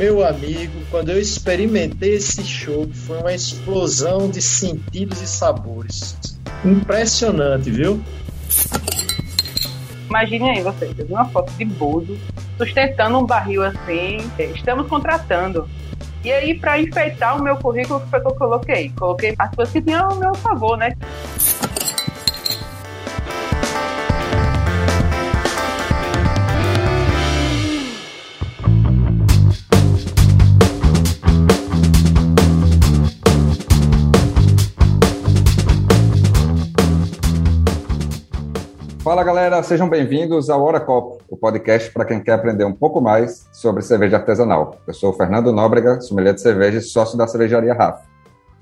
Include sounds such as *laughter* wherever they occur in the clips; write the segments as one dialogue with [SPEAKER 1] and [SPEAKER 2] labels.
[SPEAKER 1] Meu amigo, quando eu experimentei esse show, foi uma explosão de sentidos e sabores. Impressionante, viu?
[SPEAKER 2] Imagine aí vocês, uma foto de Bozo sustentando um barril assim. Estamos contratando. E aí, para enfeitar o meu currículo, foi que eu coloquei? Coloquei as coisas que tinham ao meu favor, né?
[SPEAKER 3] Fala galera, sejam bem-vindos ao Hora Copo, o podcast para quem quer aprender um pouco mais sobre cerveja artesanal. Eu sou o Fernando Nóbrega, sommelier de cerveja e sócio da cervejaria Rafa.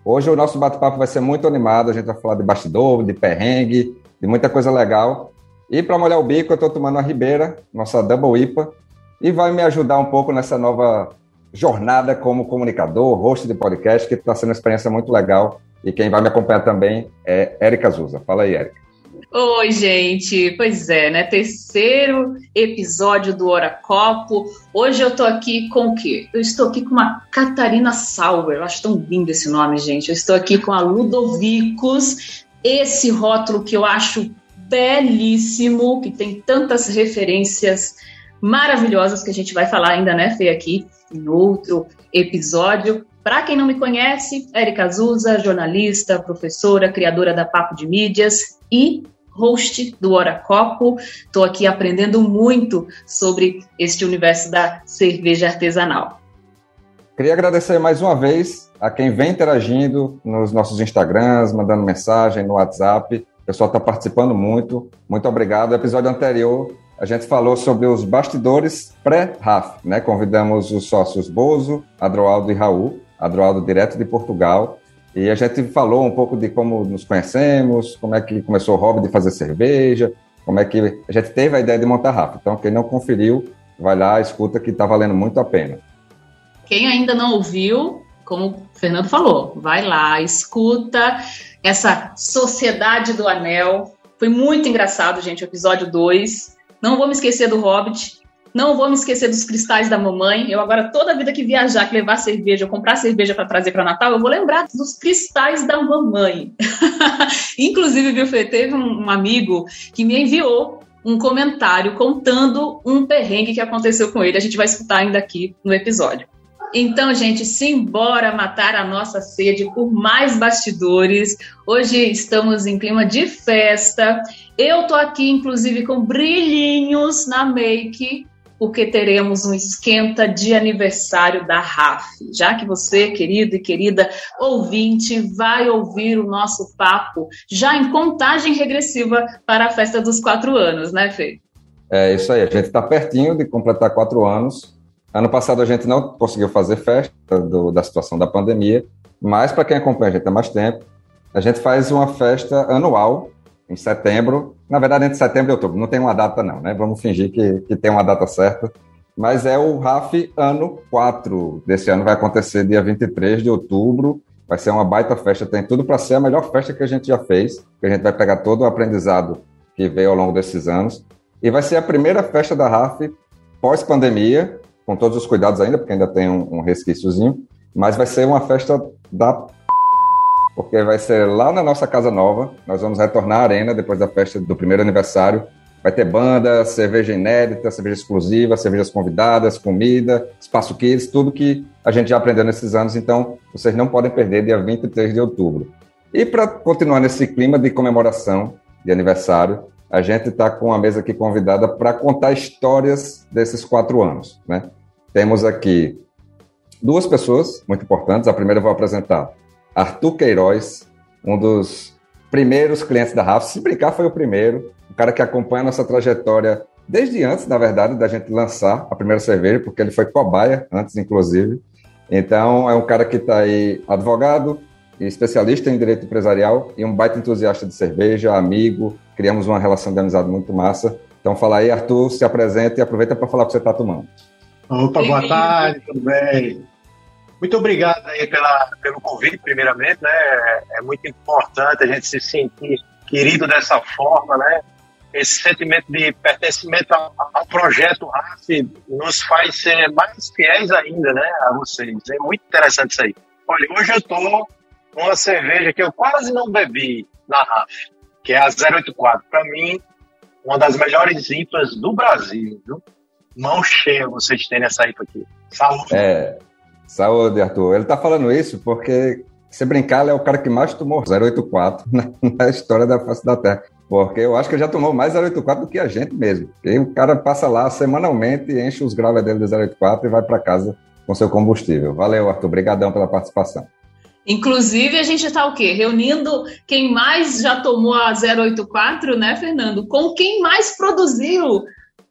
[SPEAKER 3] Hoje o nosso bate-papo vai ser muito animado, a gente vai falar de bastidor, de perrengue, de muita coisa legal. E para molhar o bico, eu estou tomando a Ribeira, nossa Double IPA, e vai me ajudar um pouco nessa nova jornada como comunicador, host de podcast, que está sendo uma experiência muito legal. E quem vai me acompanhar também é Érica Zuza. Fala aí, Érica.
[SPEAKER 4] Oi, gente. Pois é, né? Terceiro episódio do Hora Copo. Hoje eu tô aqui com o quê? Eu estou aqui com uma Catarina Sauer. Eu acho tão lindo esse nome, gente. Eu estou aqui com a Ludovicos. Esse rótulo que eu acho belíssimo, que tem tantas referências maravilhosas que a gente vai falar ainda, né, Fê, aqui em outro episódio. Para quem não me conhece, Erika Azusa, jornalista, professora, criadora da Papo de Mídias e host do Hora Copo. Estou aqui aprendendo muito sobre este universo da cerveja artesanal.
[SPEAKER 3] Queria agradecer mais uma vez a quem vem interagindo nos nossos Instagrams, mandando mensagem no WhatsApp. O pessoal está participando muito. Muito obrigado. No episódio anterior, a gente falou sobre os bastidores pré-RAF. Né? Convidamos os sócios Bozo, Adroaldo e Raul. Adroaldo direto de Portugal. E a gente falou um pouco de como nos conhecemos, como é que começou o hobby de fazer cerveja, como é que a gente teve a ideia de montar Rafa. Então, quem não conferiu, vai lá, escuta que está valendo muito a pena.
[SPEAKER 4] Quem ainda não ouviu, como o Fernando falou, vai lá, escuta essa Sociedade do Anel. Foi muito engraçado, gente, o episódio 2. Não vou me esquecer do Hobbit. Não vou me esquecer dos cristais da mamãe. Eu agora, toda vida que viajar, que levar cerveja, comprar cerveja para trazer para Natal, eu vou lembrar dos cristais da mamãe. *laughs* Inclusive, viu, Fê, teve um amigo que me enviou um comentário contando um perrengue que aconteceu com ele. A gente vai escutar ainda aqui no episódio. Então, gente, simbora matar a nossa sede por mais bastidores. Hoje estamos em clima de festa. Eu tô aqui, inclusive, com brilhinhos na make, porque teremos um esquenta de aniversário da RAF. Já que você, querido e querida ouvinte, vai ouvir o nosso papo já em contagem regressiva para a festa dos quatro anos, né, Fê?
[SPEAKER 3] É isso aí, a gente está pertinho de completar quatro anos. Ano passado a gente não conseguiu fazer festa do, da situação da pandemia, mas para quem acompanha a gente há mais tempo, a gente faz uma festa anual em setembro, na verdade entre setembro e outubro, não tem uma data não, né? Vamos fingir que, que tem uma data certa, mas é o RAF ano 4 desse ano, vai acontecer dia 23 de outubro, vai ser uma baita festa, tem tudo para ser a melhor festa que a gente já fez, que a gente vai pegar todo o aprendizado que veio ao longo desses anos, e vai ser a primeira festa da RAF pós-pandemia, com todos os cuidados ainda, porque ainda tem um, um resquíciozinho, mas vai ser uma festa da porque vai ser lá na nossa casa nova. Nós vamos retornar à arena depois da festa do primeiro aniversário. Vai ter banda, cerveja inédita, cerveja exclusiva, cervejas convidadas, comida, espaço kids, tudo que a gente já aprendeu nesses anos. Então, vocês não podem perder dia 23 de outubro. E para continuar nesse clima de comemoração de aniversário, a gente está com a mesa aqui convidada para contar histórias desses quatro anos. Né? Temos aqui duas pessoas muito importantes. A primeira eu vou apresentar Arthur Queiroz, um dos primeiros clientes da Rafa. Se brincar, foi o primeiro. O cara que acompanha a nossa trajetória desde antes, na verdade, da gente lançar a primeira cerveja, porque ele foi cobaia antes, inclusive. Então, é um cara que está aí, advogado, especialista em direito empresarial e um baita entusiasta de cerveja, amigo. Criamos uma relação de amizade muito massa. Então, fala aí, Arthur, se apresenta e aproveita para falar o que você está tomando.
[SPEAKER 5] Opa, boa tarde, tudo bem? Muito obrigado aí pela, pelo convite, primeiramente, né? É muito importante a gente se sentir querido dessa forma, né? esse sentimento de pertencimento ao, ao projeto RAF nos faz ser mais fiéis ainda, né, a vocês. É muito interessante isso aí. Olha, hoje eu tô com uma cerveja que eu quase não bebi na RAF, que é a 084. Para mim, uma das melhores IPAs do Brasil, viu? Mão cheia vocês terem essa IPA aqui. Saúde.
[SPEAKER 3] É, saúde, Arthur. Ele tá falando isso porque, se brincar, ele é o cara que mais tomou 084 *laughs* na, na história da face da Terra. Porque eu acho que ele já tomou mais 084 do que a gente mesmo. Porque o cara passa lá semanalmente, enche os graves dele de 084 e vai para casa com seu combustível. Valeu, Arthur. Obrigadão pela participação.
[SPEAKER 4] Inclusive, a gente está o quê? Reunindo quem mais já tomou a 084, né, Fernando? Com quem mais produziu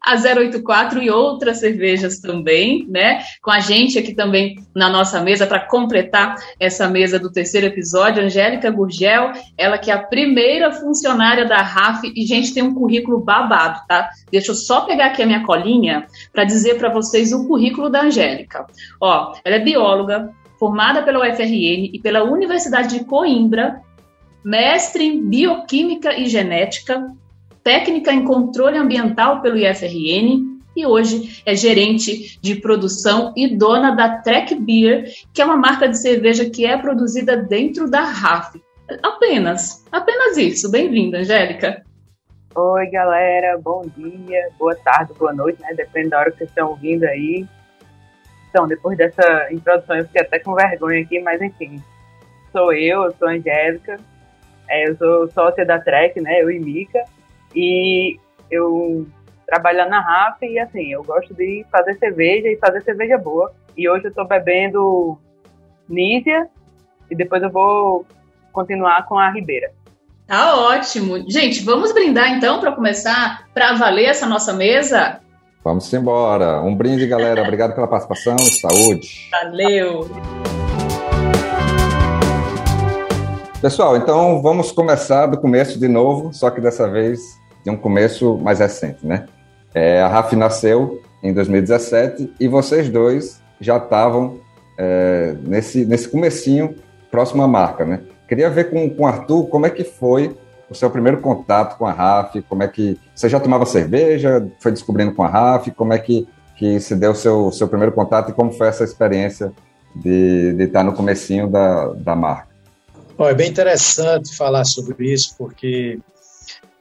[SPEAKER 4] a 084 e outras cervejas também, né? Com a gente aqui também na nossa mesa para completar essa mesa do terceiro episódio, Angélica Gurgel, ela que é a primeira funcionária da RAF e gente tem um currículo babado, tá? Deixa eu só pegar aqui a minha colinha para dizer para vocês o currículo da Angélica. Ó, ela é bióloga, formada pela UFRN e pela Universidade de Coimbra, mestre em bioquímica e genética, técnica em controle ambiental pelo IFRN e hoje é gerente de produção e dona da Trek Beer, que é uma marca de cerveja que é produzida dentro da RAF. Apenas, apenas isso. Bem-vinda, Angélica.
[SPEAKER 2] Oi, galera, bom dia, boa tarde, boa noite, né? Depende da hora que vocês estão ouvindo aí. Então, depois dessa introdução, eu fiquei até com vergonha aqui, mas enfim, sou eu, eu sou a Angélica, é, eu sou sócia da Trek, né? Eu e Mica. E eu trabalho na RAF e assim, eu gosto de fazer cerveja e fazer cerveja boa. E hoje eu estou bebendo Nízia e depois eu vou continuar com a Ribeira.
[SPEAKER 4] Tá ótimo. Gente, vamos brindar então para começar para valer essa nossa mesa?
[SPEAKER 3] Vamos embora. Um brinde, galera. Obrigado pela participação. Saúde.
[SPEAKER 4] Valeu.
[SPEAKER 3] Pessoal, então vamos começar do começo de novo, só que dessa vez de um começo mais recente, né? É, a RAF nasceu em 2017 e vocês dois já estavam é, nesse, nesse comecinho próximo à marca, né? Queria ver com, com o Arthur como é que foi o seu primeiro contato com a RAF, como é que... Você já tomava cerveja, foi descobrindo com a RAF, como é que, que se deu o seu, seu primeiro contato e como foi essa experiência de, de estar no comecinho da, da marca?
[SPEAKER 1] Bom, é bem interessante falar sobre isso, porque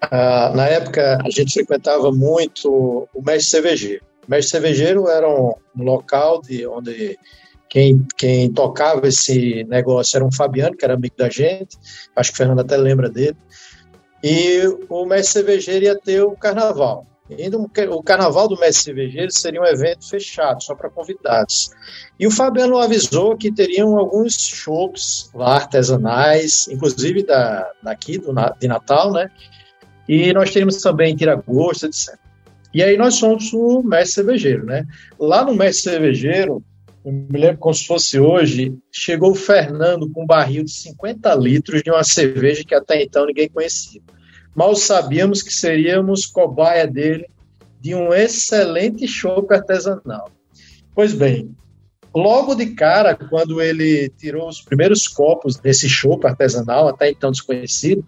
[SPEAKER 1] ah, na época a gente frequentava muito o mestre cervejeiro. O mestre cervejeiro era um, um local de onde quem, quem tocava esse negócio era um Fabiano, que era amigo da gente, acho que o Fernando até lembra dele, e o mestre cervejeiro ia ter o carnaval. Ainda o carnaval do mestre cervejeiro seria um evento fechado, só para convidados. E o Fabiano avisou que teriam alguns shows lá artesanais, inclusive da, daqui, do, de Natal, né? E nós teríamos também tiragosto, etc. E aí nós somos o mestre cervejeiro, né? Lá no mestre cervejeiro, eu me lembro como se fosse hoje, chegou o Fernando com um barril de 50 litros de uma cerveja que até então ninguém conhecia. Mal sabíamos que seríamos cobaia dele de um excelente chopp artesanal. Pois bem, logo de cara, quando ele tirou os primeiros copos desse chopp artesanal, até então desconhecido,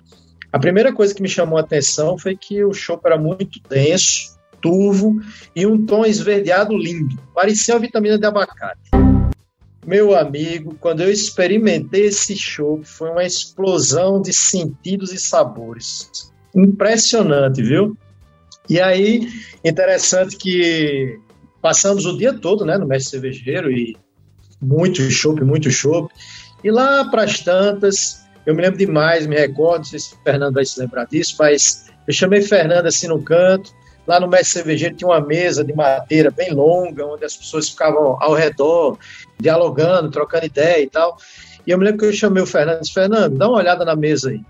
[SPEAKER 1] a primeira coisa que me chamou a atenção foi que o chopp era muito denso, turvo e um tom esverdeado lindo, parecia uma vitamina de abacate. Meu amigo, quando eu experimentei esse chopp, foi uma explosão de sentidos e sabores impressionante, viu? E aí, interessante que passamos o dia todo, né, no mestre cervejeiro e muito chopp, muito chopp. E lá para as tantas, eu me lembro demais, me recordo, não sei se o Fernando vai se lembrar disso, mas eu chamei Fernando assim no canto. Lá no mestre cervejeiro tinha uma mesa de madeira bem longa, onde as pessoas ficavam ao redor, dialogando, trocando ideia e tal. E eu me lembro que eu chamei o Fernando e disse: Fernando, dá uma olhada na mesa aí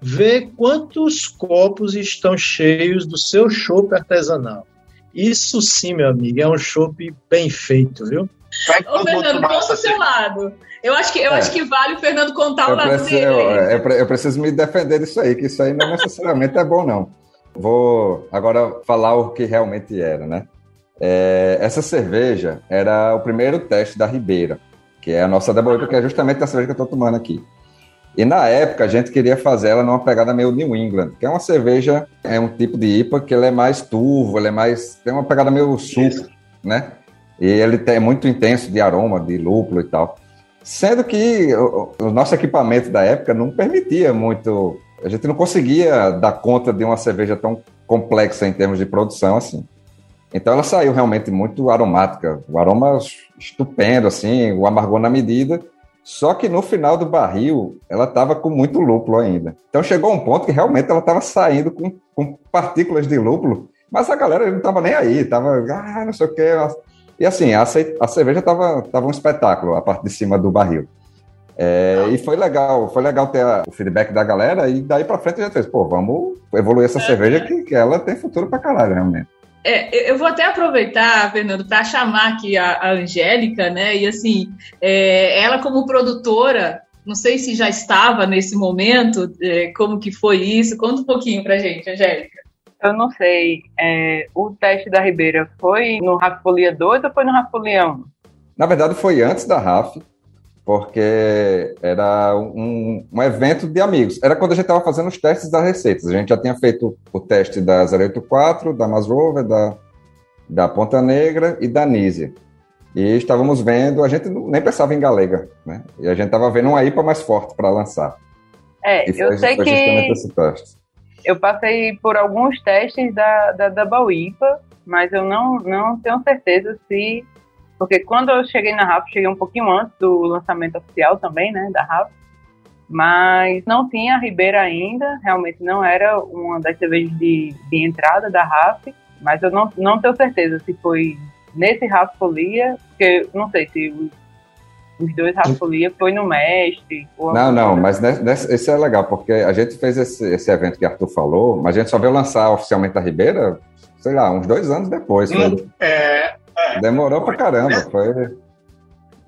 [SPEAKER 1] vê quantos copos estão cheios do seu chopp artesanal. Isso sim, meu amigo, é um chopp bem feito, viu?
[SPEAKER 4] Ô, Fernando, conta o seu lado. Eu acho que, eu é. acho que vale o Fernando contar eu o lado preciso, dele.
[SPEAKER 3] Eu, eu, preciso me defender disso aí, que isso aí não necessariamente é bom, não. Vou agora falar o que realmente era, né? É, essa cerveja era o primeiro teste da Ribeira, que é a nossa Deboica, que é justamente a cerveja que eu estou tomando aqui. E na época a gente queria fazer ela numa pegada meio New England, que é uma cerveja, é um tipo de IPA que ele é mais turvo, ele é mais. tem uma pegada meio suco, né? E ele é muito intenso de aroma, de lúpulo e tal. Sendo que o, o nosso equipamento da época não permitia muito. A gente não conseguia dar conta de uma cerveja tão complexa em termos de produção assim. Então ela saiu realmente muito aromática, o aroma estupendo, assim, o amargor na medida. Só que no final do barril, ela estava com muito lúpulo ainda. Então chegou um ponto que realmente ela estava saindo com, com partículas de lúpulo, mas a galera não estava nem aí, estava, ah, não sei o quê. E assim, a, a cerveja estava tava um espetáculo, a parte de cima do barril. É, e foi legal, foi legal ter a, o feedback da galera, e daí para frente a gente fez, pô, vamos evoluir essa é, cerveja que, que ela tem futuro para caralho, realmente.
[SPEAKER 4] É, eu vou até aproveitar, Fernando, para chamar aqui a, a, Angélica, né? E assim, é, ela como produtora, não sei se já estava nesse momento, é, como que foi isso? Conta um pouquinho para gente, Angélica.
[SPEAKER 2] Eu não sei. É, o teste da Ribeira foi no RAF Folia 2 ou foi no RAF Folia 1?
[SPEAKER 3] Na verdade, foi antes da RAF, porque era um, um evento de amigos. Era quando a gente estava fazendo os testes das receitas. A gente já tinha feito o teste da 084, da Masrover, da, da Ponta Negra e da Nízia. E estávamos vendo, a gente nem pensava em galega, né? E a gente estava vendo uma IPA mais forte para lançar.
[SPEAKER 2] É, foi, eu sei que eu passei por alguns testes da, da Double IPA, mas eu não, não tenho certeza se. Porque quando eu cheguei na RAF, cheguei um pouquinho antes do lançamento oficial também, né, da RAF, mas não tinha a Ribeira ainda, realmente não era uma das cervejas de, de entrada da RAF, mas eu não, não tenho certeza se foi nesse RAF Folia, porque não sei se os os dois Rafolia foi no mestre.
[SPEAKER 3] Não, não, mas nesse, esse é legal, porque a gente fez esse, esse evento que Arthur falou, mas a gente só veio lançar oficialmente a Ribeira, sei lá, uns dois anos depois. Hum, é, é, Demorou foi, pra caramba, é. foi.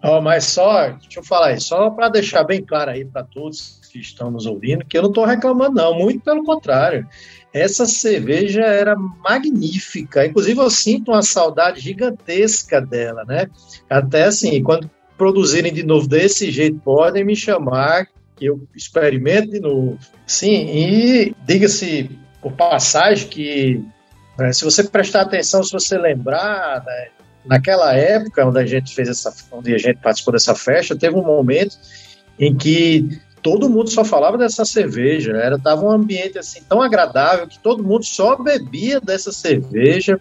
[SPEAKER 1] Oh, mas só, deixa eu falar aí, só para deixar bem claro aí para todos que estão nos ouvindo, que eu não estou reclamando, não, muito pelo contrário. Essa cerveja era magnífica, inclusive eu sinto uma saudade gigantesca dela, né? Até assim, quando produzirem de novo desse jeito, podem me chamar, que eu experimento de novo. Sim, e diga-se por passagem que, né, se você prestar atenção, se você lembrar, né, naquela época onde a gente fez essa, onde a gente participou dessa festa, teve um momento em que todo mundo só falava dessa cerveja, era tava um ambiente assim tão agradável que todo mundo só bebia dessa cerveja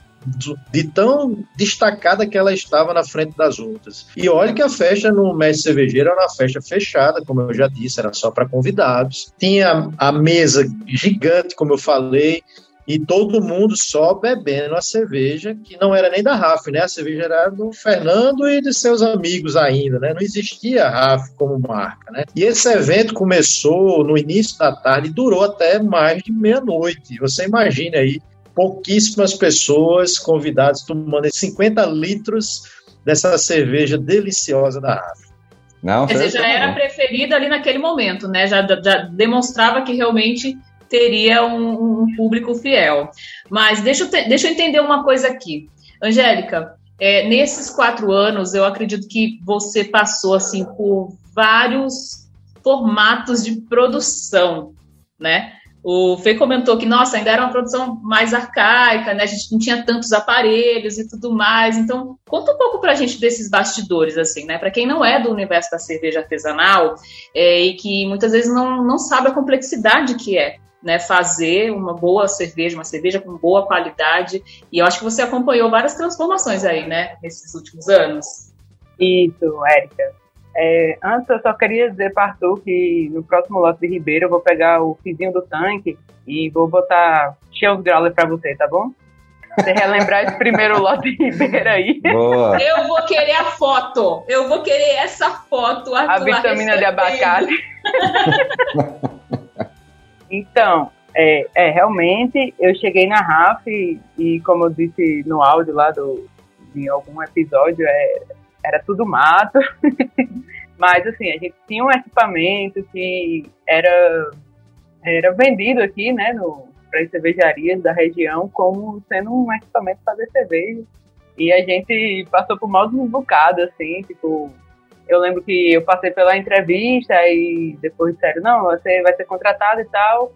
[SPEAKER 1] de tão destacada que ela estava na frente das outras. E olha que a festa no Mestre Cervejeiro era uma festa fechada, como eu já disse, era só para convidados. Tinha a mesa gigante, como eu falei, e todo mundo só bebendo a cerveja, que não era nem da RAF, né? A cerveja era do Fernando e de seus amigos ainda, né? Não existia a RAF como marca, né? E esse evento começou no início da tarde e durou até mais de meia-noite. Você imagina aí pouquíssimas pessoas convidadas tomando 50 litros dessa cerveja deliciosa da Rafa.
[SPEAKER 4] Não, Quer dizer, já era preferida ali naquele momento, né? Já, já demonstrava que realmente teria um, um público fiel. Mas deixa eu, te, deixa eu entender uma coisa aqui. Angélica, é, nesses quatro anos, eu acredito que você passou assim por vários formatos de produção, né? O Fê comentou que, nossa, ainda era uma produção mais arcaica, né? A gente não tinha tantos aparelhos e tudo mais. Então, conta um pouco para a gente desses bastidores, assim, né? Para quem não é do universo da cerveja artesanal é, e que muitas vezes não, não sabe a complexidade que é. Né, fazer uma boa cerveja, uma cerveja com boa qualidade. E eu acho que você acompanhou várias transformações aí, né, nesses últimos anos.
[SPEAKER 2] Isso, Érica. É, antes, eu só queria dizer para Arthur que no próximo lote de Ribeiro eu vou pegar o fizinho do tanque e vou botar Cheers Growler para você, tá bom? Você relembrar esse primeiro lote de Ribeiro aí.
[SPEAKER 4] Boa. Eu vou querer a foto. Eu vou querer essa foto.
[SPEAKER 2] Arthur, a vitamina de abacate. *laughs* então, é, é, realmente, eu cheguei na RAF e, e, como eu disse no áudio lá do, de algum episódio, é, era tudo mato. *laughs* Mas, assim, a gente tinha um equipamento que era, era vendido aqui, né, para as cervejarias da região como sendo um equipamento para fazer cerveja. E a gente passou por mal um bocado, assim, tipo, eu lembro que eu passei pela entrevista e depois disseram, não, você vai ser contratado e tal,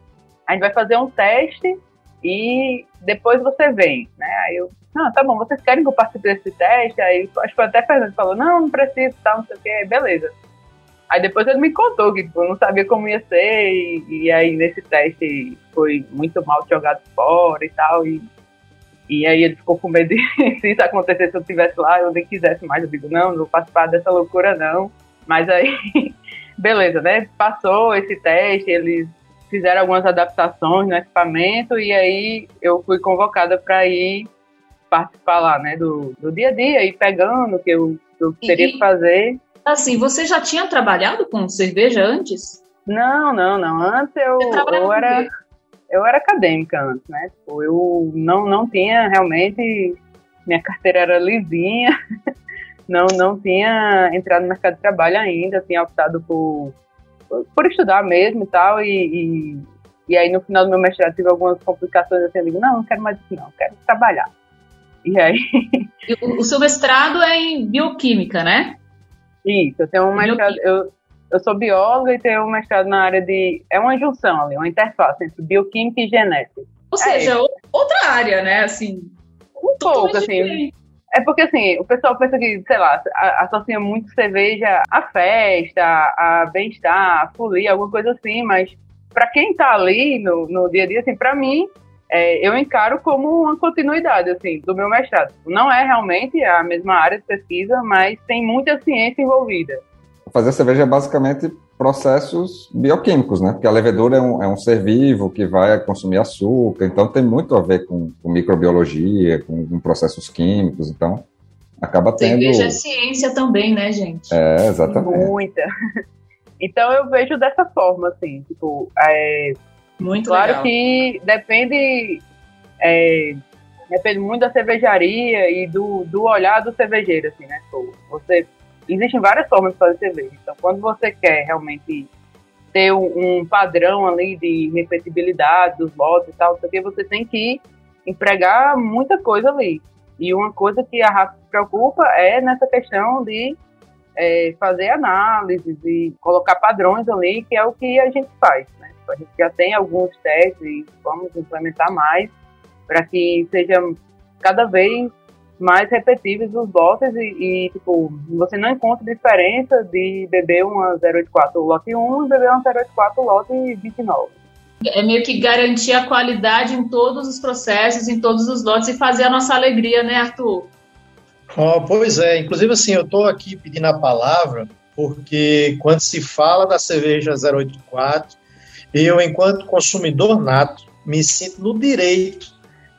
[SPEAKER 2] a gente vai fazer um teste e depois você vem, né? Aí eu, não, tá bom, vocês querem que eu participe desse teste? Aí acho que até Fernando falou, não, não precisa, tal, não sei o que, beleza. Aí depois ele me contou que tipo, não sabia como ia ser, e, e, aí nesse teste foi muito mal jogado fora e tal, e, e aí ele ficou com medo de *laughs* se isso acontecesse se eu estivesse lá, eu nem quisesse mais, eu digo, não, não vou participar dessa loucura não. Mas aí, *laughs* beleza, né? Passou esse teste, eles fizeram algumas adaptações no equipamento, e aí eu fui convocada para ir participar lá, né, do, do dia a dia, e pegando o que eu, eu teria que fazer.
[SPEAKER 4] Assim, você já tinha trabalhado com cerveja antes?
[SPEAKER 2] Não, não, não. Antes eu, eu era eu era acadêmica antes, né? Tipo, eu não não tinha realmente minha carteira era lisinha. *laughs* não não tinha entrado no mercado de trabalho ainda, tinha optado por por estudar mesmo e tal e, e, e aí no final do meu mestrado tive algumas complicações assim, eu digo, não, não quero mais isso não, quero trabalhar. E aí
[SPEAKER 4] o, o seu mestrado é em bioquímica, né?
[SPEAKER 2] Isso, eu tenho um mestrado. Eu, eu sou bióloga e tenho um mestrado na área de. É uma junção ali, uma interface entre bioquímica e genética.
[SPEAKER 4] Ou é seja, isso. outra área, né? Assim.
[SPEAKER 2] Um pouco, assim. Diferente. É porque, assim, o pessoal pensa que, sei lá, associa muito cerveja à festa, a bem-estar, a folia, alguma coisa assim, mas para quem tá ali no, no dia a dia, assim, para mim, é, eu encaro como uma continuidade assim do meu mestrado. Não é realmente a mesma área de pesquisa, mas tem muita ciência envolvida.
[SPEAKER 3] Fazer cerveja é basicamente processos bioquímicos, né? Porque a levedura é um, é um ser vivo que vai consumir açúcar, então tem muito a ver com, com microbiologia, com, com, processos químicos, então acaba tendo...
[SPEAKER 4] Cerveja é ciência também, né, gente?
[SPEAKER 3] É, exatamente.
[SPEAKER 2] Muita. Então eu vejo dessa forma, assim, tipo, é,
[SPEAKER 4] muito
[SPEAKER 2] claro
[SPEAKER 4] legal.
[SPEAKER 2] que depende, é, depende muito da cervejaria e do, do olhar do cervejeiro, assim, né? Você, existem várias formas de fazer cerveja. Então, quando você quer realmente ter um, padrão ali de repetibilidade dos lotes e tal, porque você tem que empregar muita coisa ali. E uma coisa que a RAF se preocupa é nessa questão de é, fazer análises e colocar padrões ali, que é o que a gente faz. Né? A gente já tem alguns testes e vamos implementar mais para que sejam cada vez mais repetíveis os lotes e, e, tipo, você não encontra diferença de beber uma 084 lote 1 e beber uma 084 lote 29.
[SPEAKER 4] É meio que garantir a qualidade em todos os processos, em todos os lotes e fazer a nossa alegria, né, Arthur?
[SPEAKER 1] Oh, pois é, inclusive assim, eu estou aqui pedindo a palavra porque quando se fala da cerveja 084, eu, enquanto consumidor nato, me sinto no direito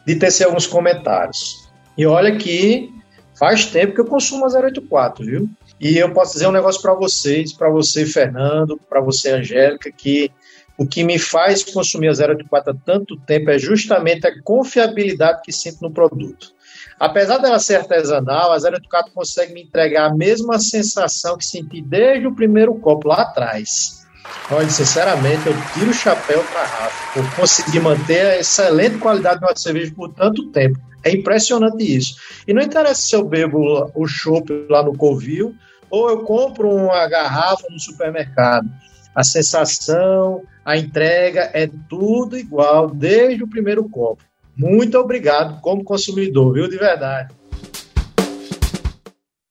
[SPEAKER 1] de tecer alguns comentários. E olha que faz tempo que eu consumo a 084, viu? E eu posso dizer um negócio para vocês, para você, Fernando, para você, Angélica, que o que me faz consumir a 084 há tanto tempo é justamente a confiabilidade que sinto no produto. Apesar dela ser artesanal, a 084 consegue me entregar a mesma sensação que senti desde o primeiro copo lá atrás. Olha, sinceramente, eu tiro o chapéu para a Rafa por conseguir manter a excelente qualidade de uma cerveja por tanto tempo. É impressionante isso. E não interessa se eu bebo o chopp lá no Covil ou eu compro uma garrafa no supermercado. A sensação, a entrega é tudo igual desde o primeiro copo. Muito obrigado como consumidor, viu? De verdade.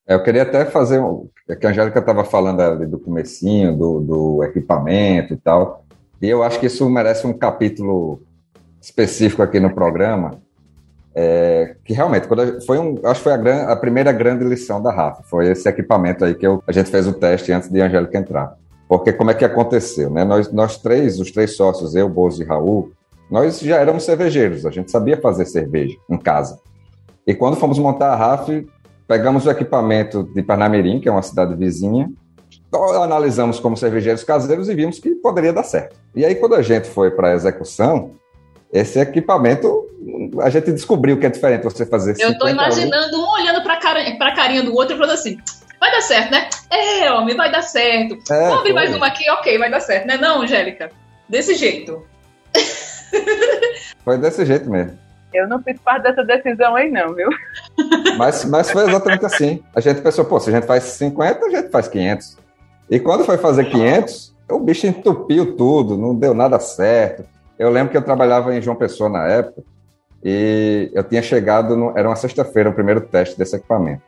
[SPEAKER 3] É, eu queria até fazer, é que a Angélica estava falando do comecinho, do, do equipamento e tal, e eu acho que isso merece um capítulo específico aqui no programa, é, que realmente quando foi um, acho que foi a, gran, a, primeira grande lição da Rafa, foi esse equipamento aí que eu, a gente fez o teste antes de Angélica entrar. Porque como é que aconteceu, né? Nós, nós três, os três sócios, eu, Bozo e Raul, nós já éramos cervejeiros, a gente sabia fazer cerveja em casa. E quando fomos montar a RAF, Pegamos o equipamento de Parnamirim, que é uma cidade vizinha, analisamos como cervejeiros caseiros e vimos que poderia dar certo. E aí, quando a gente foi para a execução, esse equipamento, a gente descobriu que é diferente você fazer
[SPEAKER 4] Eu estou imaginando um olhando para cara, a carinha do outro e falando assim: vai dar certo, né? É, homem, vai dar certo. É, Vamos abrir mais uma aqui, ok, vai dar certo, né? Não, Angélica? Desse jeito.
[SPEAKER 3] Foi desse jeito mesmo.
[SPEAKER 2] Eu não fiz parte dessa decisão aí, não, viu?
[SPEAKER 3] Mas, mas foi exatamente assim. A gente pensou, pô, se a gente faz 50, a gente faz 500. E quando foi fazer 500, o bicho entupiu tudo, não deu nada certo. Eu lembro que eu trabalhava em João Pessoa na época e eu tinha chegado, no, era uma sexta-feira, o primeiro teste desse equipamento.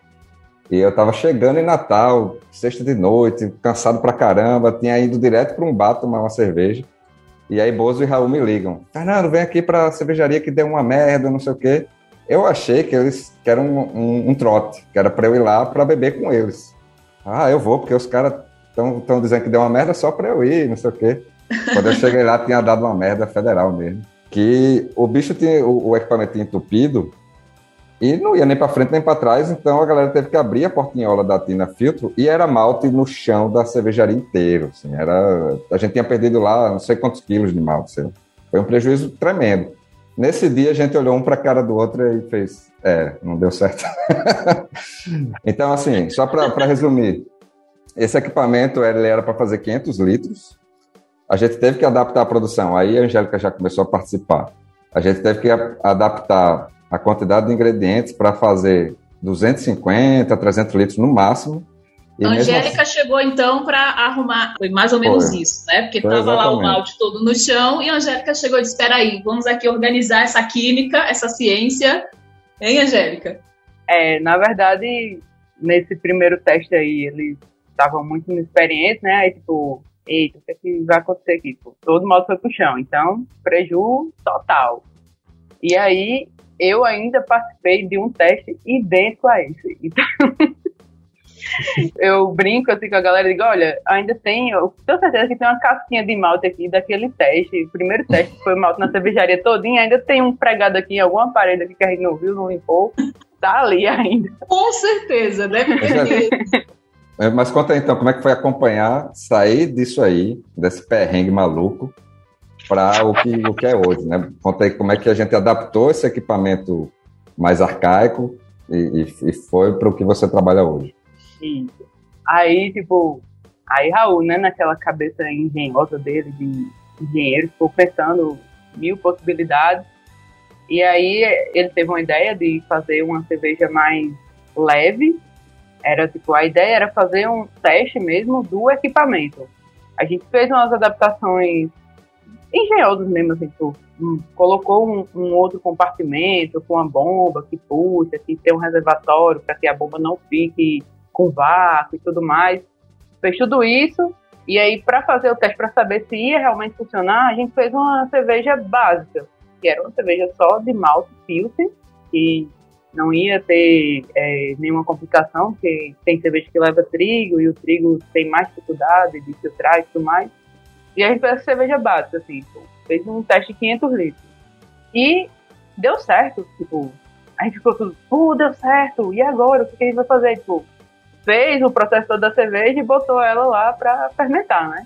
[SPEAKER 3] E eu estava chegando em Natal, sexta de noite, cansado pra caramba, tinha ido direto para um bar tomar uma cerveja. E aí Bozo e Raul me ligam. Fernando, vem aqui para a cervejaria que deu uma merda, não sei o quê. Eu achei que eles que era um, um, um trote, que era para eu ir lá para beber com eles. Ah, eu vou, porque os caras estão dizendo que deu uma merda só para eu ir, não sei o quê. Quando eu cheguei lá, tinha dado uma merda federal mesmo. Que o bicho tinha, o, o equipamento entupido, e não ia nem para frente nem para trás, então a galera teve que abrir a portinhola da tina filtro e era malte no chão da cervejaria inteiro. Assim, era, a gente tinha perdido lá não sei quantos quilos de malte. Assim. Foi um prejuízo tremendo. Nesse dia a gente olhou um para a cara do outro e fez, é, não deu certo. *laughs* então, assim, só para resumir, esse equipamento ele era para fazer 500 litros. A gente teve que adaptar a produção. Aí a Angélica já começou a participar. A gente teve que adaptar a quantidade de ingredientes para fazer 250, 300 litros no máximo.
[SPEAKER 4] E Angélica assim... chegou então para arrumar, foi mais ou menos foi. isso, né? Porque estava lá o malte todo no chão e a Angélica chegou e disse: Espera aí, vamos aqui organizar essa química, essa ciência. Hein, Angélica?
[SPEAKER 2] É, na verdade, nesse primeiro teste aí, eles estavam muito inexperientes, né? Aí, tipo, eita, o que, é que vai acontecer aqui? Tipo, todo modo foi pro chão, então, preju total. E aí, eu ainda participei de um teste idêntico a esse. Então, *laughs* eu brinco assim com a galera e digo, olha, ainda tem, eu tenho certeza que tem uma casquinha de malte aqui daquele teste. O primeiro teste foi malte na cervejaria todinha, ainda tem um pregado aqui em alguma parede aqui que a gente não viu, não limpou. Tá ali ainda.
[SPEAKER 4] Com certeza, deve ter.
[SPEAKER 3] Mas conta aí, então, como é que foi acompanhar, sair disso aí, desse perrengue maluco, para o que, o que é hoje, né? Aí como é que a gente adaptou esse equipamento mais arcaico e, e, e foi para o que você trabalha hoje.
[SPEAKER 2] Isso. Aí, tipo, aí Raul, né, naquela cabeça engenhosa dele de engenheiro, ficou pensando mil possibilidades. E aí ele teve uma ideia de fazer uma cerveja mais leve. Era tipo, a ideia era fazer um teste mesmo do equipamento. A gente fez umas adaptações engenhosos mesmo, assim, tipo, colocou um, um, outro compartimento com a bomba que puxa, que tem um reservatório para que a bomba não fique com vácuo e tudo mais. Fez tudo isso e aí para fazer o teste para saber se ia realmente funcionar, a gente fez uma cerveja básica, que era uma cerveja só de malte pilsen, que não ia ter é, nenhuma complicação, porque tem cerveja que leva trigo e o trigo tem mais dificuldade de filtrar e tudo mais. E a gente fez a cerveja básica, assim, tipo, fez um teste de 500 litros. E deu certo, tipo, a gente ficou tudo, pô, deu certo, e agora? O que a gente vai fazer? Tipo, fez o processo todo da cerveja e botou ela lá pra fermentar, né?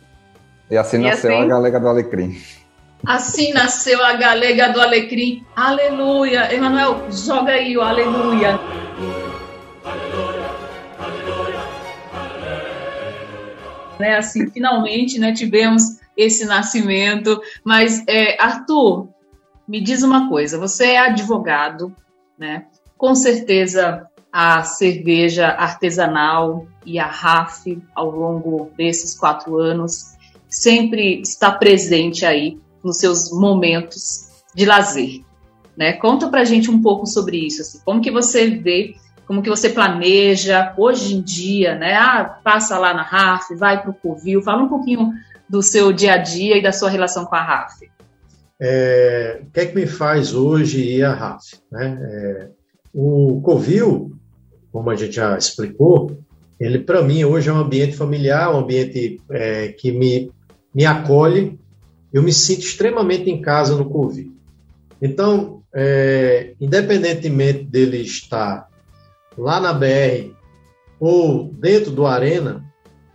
[SPEAKER 3] E assim e nasceu assim, a galega do alecrim.
[SPEAKER 4] Assim nasceu a galega do alecrim. Aleluia! Emanuel, joga aí o aleluia. Né, assim, finalmente, né, tivemos esse nascimento. Mas, é, Arthur, me diz uma coisa: você é advogado, né? Com certeza a cerveja artesanal e a RAF ao longo desses quatro anos sempre está presente aí nos seus momentos de lazer. Né? Conta pra gente um pouco sobre isso, assim, como que você vê, como que você planeja hoje em dia, né? Ah, passa lá na RAF, vai para o Covil, fala um pouquinho do seu dia a dia e da sua relação com a RAF?
[SPEAKER 1] É, o que é que me faz hoje ir à RAF? Né? É, o Covil, como a gente já explicou, ele para mim hoje é um ambiente familiar, um ambiente é, que me, me acolhe. Eu me sinto extremamente em casa no Covil. Então, é, independentemente dele estar lá na BR ou dentro do Arena,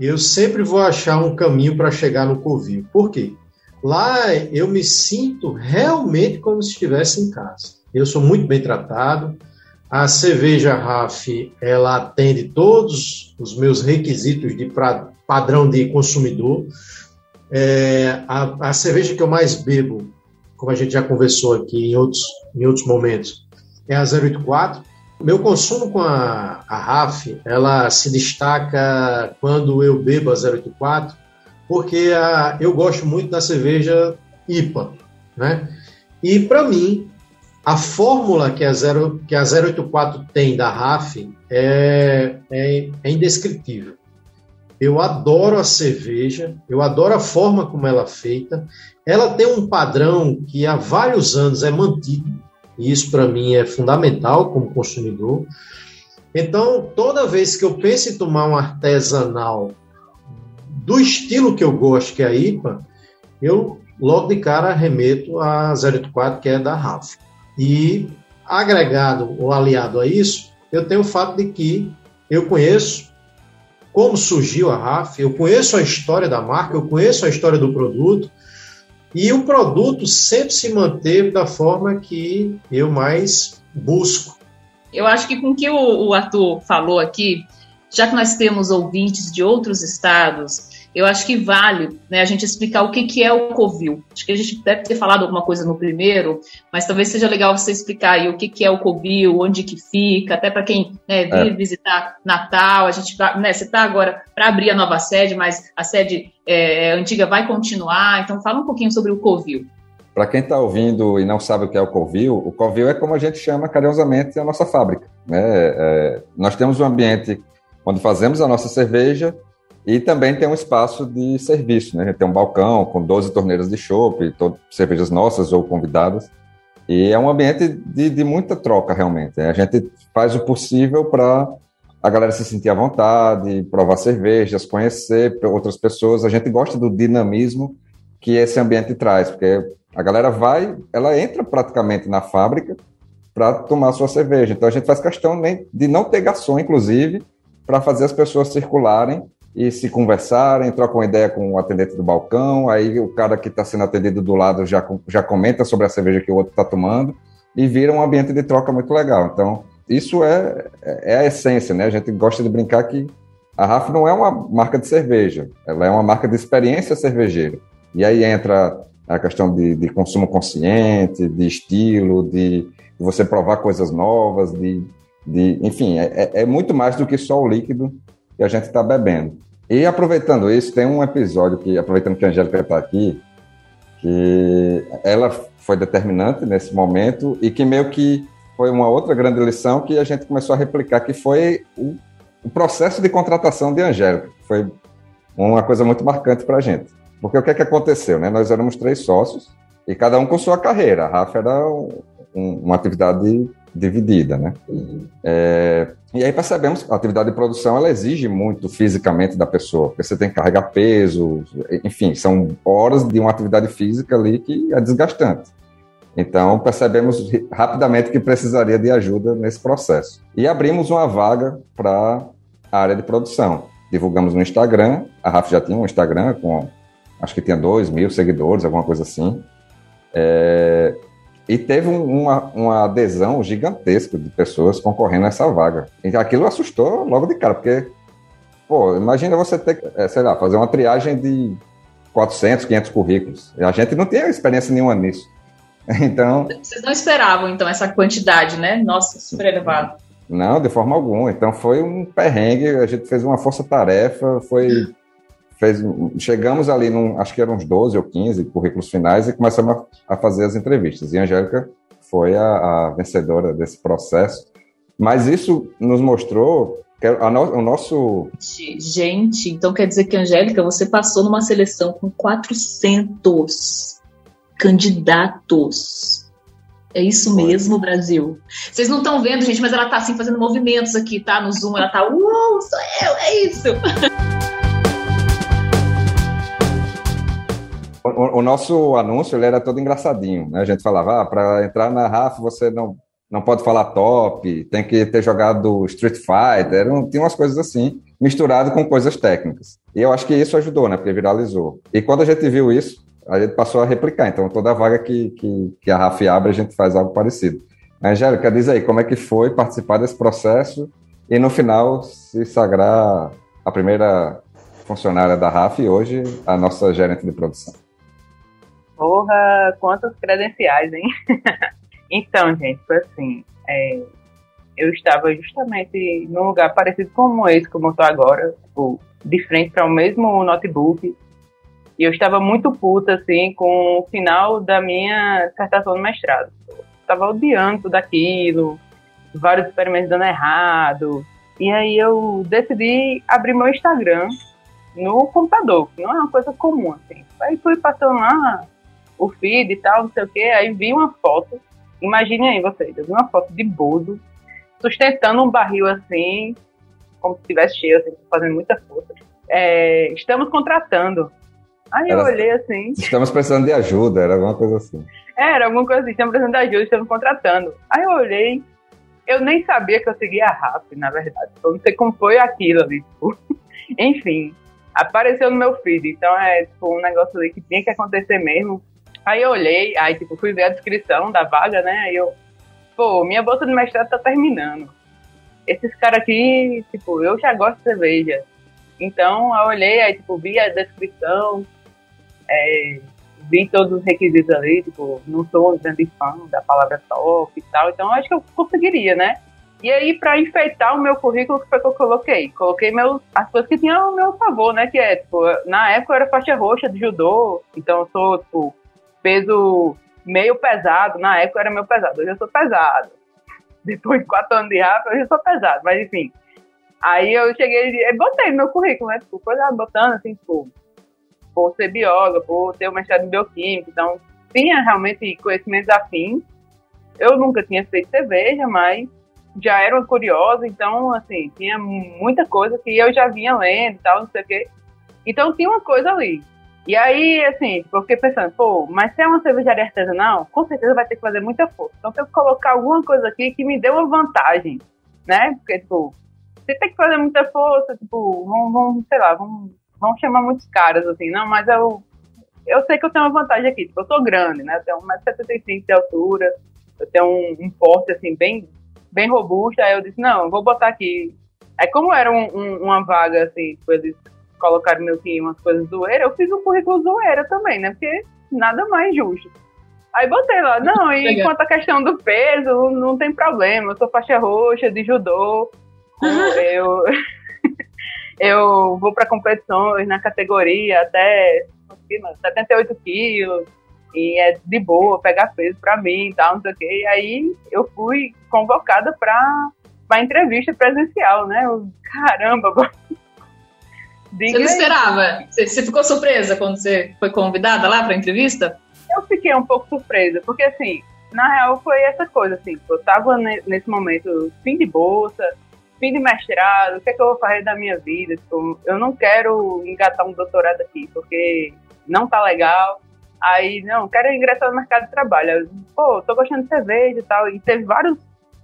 [SPEAKER 1] eu sempre vou achar um caminho para chegar no Covil. Por quê? Lá eu me sinto realmente como se estivesse em casa. Eu sou muito bem tratado. A cerveja RAF, ela atende todos os meus requisitos de pra, padrão de consumidor. É, a, a, cerveja que eu mais bebo, como a gente já conversou aqui em outros, em outros momentos, é a 084. Meu consumo com a, a RAF, ela se destaca quando eu bebo a 084, porque a, eu gosto muito da cerveja IPA, né? E para mim, a fórmula que a, 0, que a 084 tem da RAF é, é, é indescritível. Eu adoro a cerveja, eu adoro a forma como ela é feita. Ela tem um padrão que há vários anos é mantido, e isso para mim é fundamental como consumidor. Então, toda vez que eu penso em tomar um artesanal do estilo que eu gosto, que é a IPA, eu logo de cara remeto a 084, que é da Rafa. E agregado ou aliado a isso, eu tenho o fato de que eu conheço como surgiu a RAF, eu conheço a história da marca, eu conheço a história do produto, e o produto sempre se manteve da forma que eu mais busco.
[SPEAKER 4] Eu acho que com o que o Arthur falou aqui, já que nós temos ouvintes de outros estados, eu acho que vale né, a gente explicar o que, que é o Covil. Acho que a gente deve ter falado alguma coisa no primeiro, mas talvez seja legal você explicar aí o que, que é o Covil, onde que fica, até para quem né, vir é. visitar Natal. A gente né, você está agora para abrir a nova sede, mas a sede é, antiga vai continuar. Então fala um pouquinho sobre o Covil.
[SPEAKER 3] Para quem está ouvindo e não sabe o que é o Covil, o Covil é como a gente chama carinhosamente a nossa fábrica. Né? É, nós temos um ambiente onde fazemos a nossa cerveja e também tem um espaço de serviço, né? Tem um balcão com 12 torneiras de chopp, cervejas nossas ou convidadas. E é um ambiente de, de muita troca, realmente. A gente faz o possível para a galera se sentir à vontade, provar cervejas, conhecer outras pessoas. A gente gosta do dinamismo que esse ambiente traz, porque a galera vai, ela entra praticamente na fábrica para tomar sua cerveja. Então a gente faz questão de não ter garçom, inclusive, para fazer as pessoas circularem e se conversarem, trocam ideia com o atendente do balcão, aí o cara que está sendo atendido do lado já, já comenta sobre a cerveja que o outro está tomando e vira um ambiente de troca muito legal. Então, isso é, é a essência, né? A gente gosta de brincar que a RAF não é uma marca de cerveja, ela é uma marca de experiência cervejeira. E aí entra a questão de, de consumo consciente, de estilo, de, de, você provar coisas novas, de, de enfim, é, é, é muito mais do que só o líquido que a gente está bebendo. E aproveitando isso, tem um episódio que, aproveitando que a Angélica está aqui, que ela foi determinante nesse momento e que meio que foi uma outra grande lição que a gente começou a replicar, que foi o, o processo de contratação de Angélica. Foi uma coisa muito marcante para a gente. Porque o que é que aconteceu? Né? Nós éramos três sócios e cada um com sua carreira. A Rafa era um, um, uma atividade dividida, né? É, e aí percebemos a atividade de produção ela exige muito fisicamente da pessoa, porque você tem que carregar peso, enfim, são horas de uma atividade física ali que é desgastante. Então percebemos rapidamente que precisaria de ajuda nesse processo. E abrimos uma vaga para a área de produção. Divulgamos no Instagram, a Rafa já tinha um Instagram com, acho que tinha dois mil seguidores, alguma coisa assim. É, e teve uma, uma adesão gigantesca de pessoas concorrendo a essa vaga. E aquilo assustou logo de cara, porque, pô, imagina você ter, é, sei lá, fazer uma triagem de 400, 500 currículos. A gente não tinha experiência nenhuma nisso. *laughs* Então.
[SPEAKER 4] Vocês não esperavam, então, essa quantidade, né? Nossa, super elevado.
[SPEAKER 3] Não, de forma alguma. Então foi um perrengue, a gente fez uma força-tarefa, foi fez, chegamos ali, num, acho que eram uns 12 ou 15 currículos finais e começamos a, a fazer as entrevistas. E a Angélica foi a, a, vencedora desse processo. Mas isso nos mostrou que no, o nosso.
[SPEAKER 4] Gente, então quer dizer que, Angélica, você passou numa seleção com 400 candidatos. É isso mesmo, Brasil. Vocês não estão vendo, gente, mas ela tá assim fazendo movimentos aqui, tá? No Zoom, ela tá, uou, sou eu, é isso. *laughs*
[SPEAKER 3] O, o, nosso anúncio ele era todo engraçadinho, né? A gente falava, ah, para entrar na RAF você não, não pode falar top, tem que ter jogado Street Fighter, não, tinha umas coisas assim, misturado com coisas técnicas. E eu acho que isso ajudou, né? Porque viralizou. E quando a gente viu isso, a gente passou a replicar. Então, toda vaga que, que, que a RAF abre, a gente faz algo parecido. Angélica, diz aí, como é que foi participar desse processo e no final se sagrar a primeira funcionária da RAF e hoje a nossa gerente de produção?
[SPEAKER 2] Porra, quantos credenciais, hein? *laughs* então, gente, foi assim. É, eu estava justamente num lugar parecido com esse como eu estou agora, tipo, de frente para o mesmo notebook. E eu estava muito puta, assim, com o final da minha dissertação do mestrado. Estava odiando tudo aquilo, vários experimentos dando errado. E aí eu decidi abrir meu Instagram no computador, que não é uma coisa comum, assim. Aí fui passando lá o feed e tal, não sei o que, aí vi uma foto, imagine aí vocês, eu vi uma foto de Bozo sustentando um barril assim, como se estivesse cheio, assim, fazendo muita força. É, estamos contratando. Aí era, eu olhei assim.
[SPEAKER 3] Estamos precisando de ajuda, era alguma coisa assim.
[SPEAKER 2] Era alguma coisa assim, estamos precisando de ajuda, estamos contratando. Aí eu olhei, eu nem sabia que eu seguia a RAP, na verdade. Eu não sei como foi aquilo ali, tipo. *laughs* Enfim, apareceu no meu feed. Então é tipo um negócio ali que tinha que acontecer mesmo. Aí eu olhei, aí tipo, fui ver a descrição da vaga, né? Aí eu, pô, minha bolsa de mestrado tá terminando. Esses caras aqui, tipo, eu já gosto de cerveja. Então eu olhei, aí tipo, vi a descrição, é, vi todos os requisitos ali, tipo, não sou um grande fã da palavra top e tal, então acho que eu conseguiria, né? E aí, para enfeitar o meu currículo, que foi que eu coloquei? Coloquei meus, as coisas que tinham ao meu favor, né? Que é, tipo, na época eu era faixa roxa de judô, então eu sou, tipo, peso meio pesado. Na época era meio pesado, hoje eu sou pesado. Depois de quatro anos de rap, hoje eu sou pesado, mas enfim. Aí eu cheguei e botei no meu currículo, né? Tipo, coisa botando assim, tipo, por ser bióloga, por ter o mestrado em bioquímica, então tinha realmente conhecimentos afins. Eu nunca tinha feito cerveja, mas já era uma curiosa, então, assim, tinha muita coisa que eu já vinha lendo e tal, não sei o quê. Então tinha uma coisa ali. E aí, assim, eu fiquei pensando, pô, mas se é uma cervejaria artesanal, com certeza vai ter que fazer muita força. Então tem que colocar alguma coisa aqui que me dê uma vantagem, né? Porque, tipo, você tem que fazer muita força, tipo, vão, vão sei lá, vão, vão chamar muitos caras, assim, não, mas eu, eu sei que eu tenho uma vantagem aqui, tipo, eu sou grande, né? Eu tenho 1,75m de altura, eu tenho um, um porte, assim, bem, bem robusto, aí eu disse, não, vou botar aqui. Aí como era um, um, uma vaga, assim, tipo, eles colocaram meu que umas coisas zoeira, eu fiz um currículo zoeira também, né? Porque nada mais justo. Aí botei lá, não, e quanto à questão do peso, não tem problema, eu sou faixa roxa de judô, *laughs* eu, *laughs* eu vou para competições na categoria até 78 quilos, e é de boa pegar peso para mim e tal, não sei o quê. E aí eu fui convocada para a entrevista presencial, né? Eu, caramba, *laughs*
[SPEAKER 4] você não esperava? Você, você ficou surpresa quando você foi convidada lá para entrevista?
[SPEAKER 2] Eu fiquei um pouco surpresa, porque assim, na real foi essa coisa, assim, eu tava nesse momento fim de bolsa, fim de mestrado, o que é que eu vou fazer da minha vida? Tipo, eu não quero engatar um doutorado aqui, porque não tá legal. Aí, não, quero ingressar no mercado de trabalho. Eu, Pô, tô gostando de cerveja e tal. E teve vários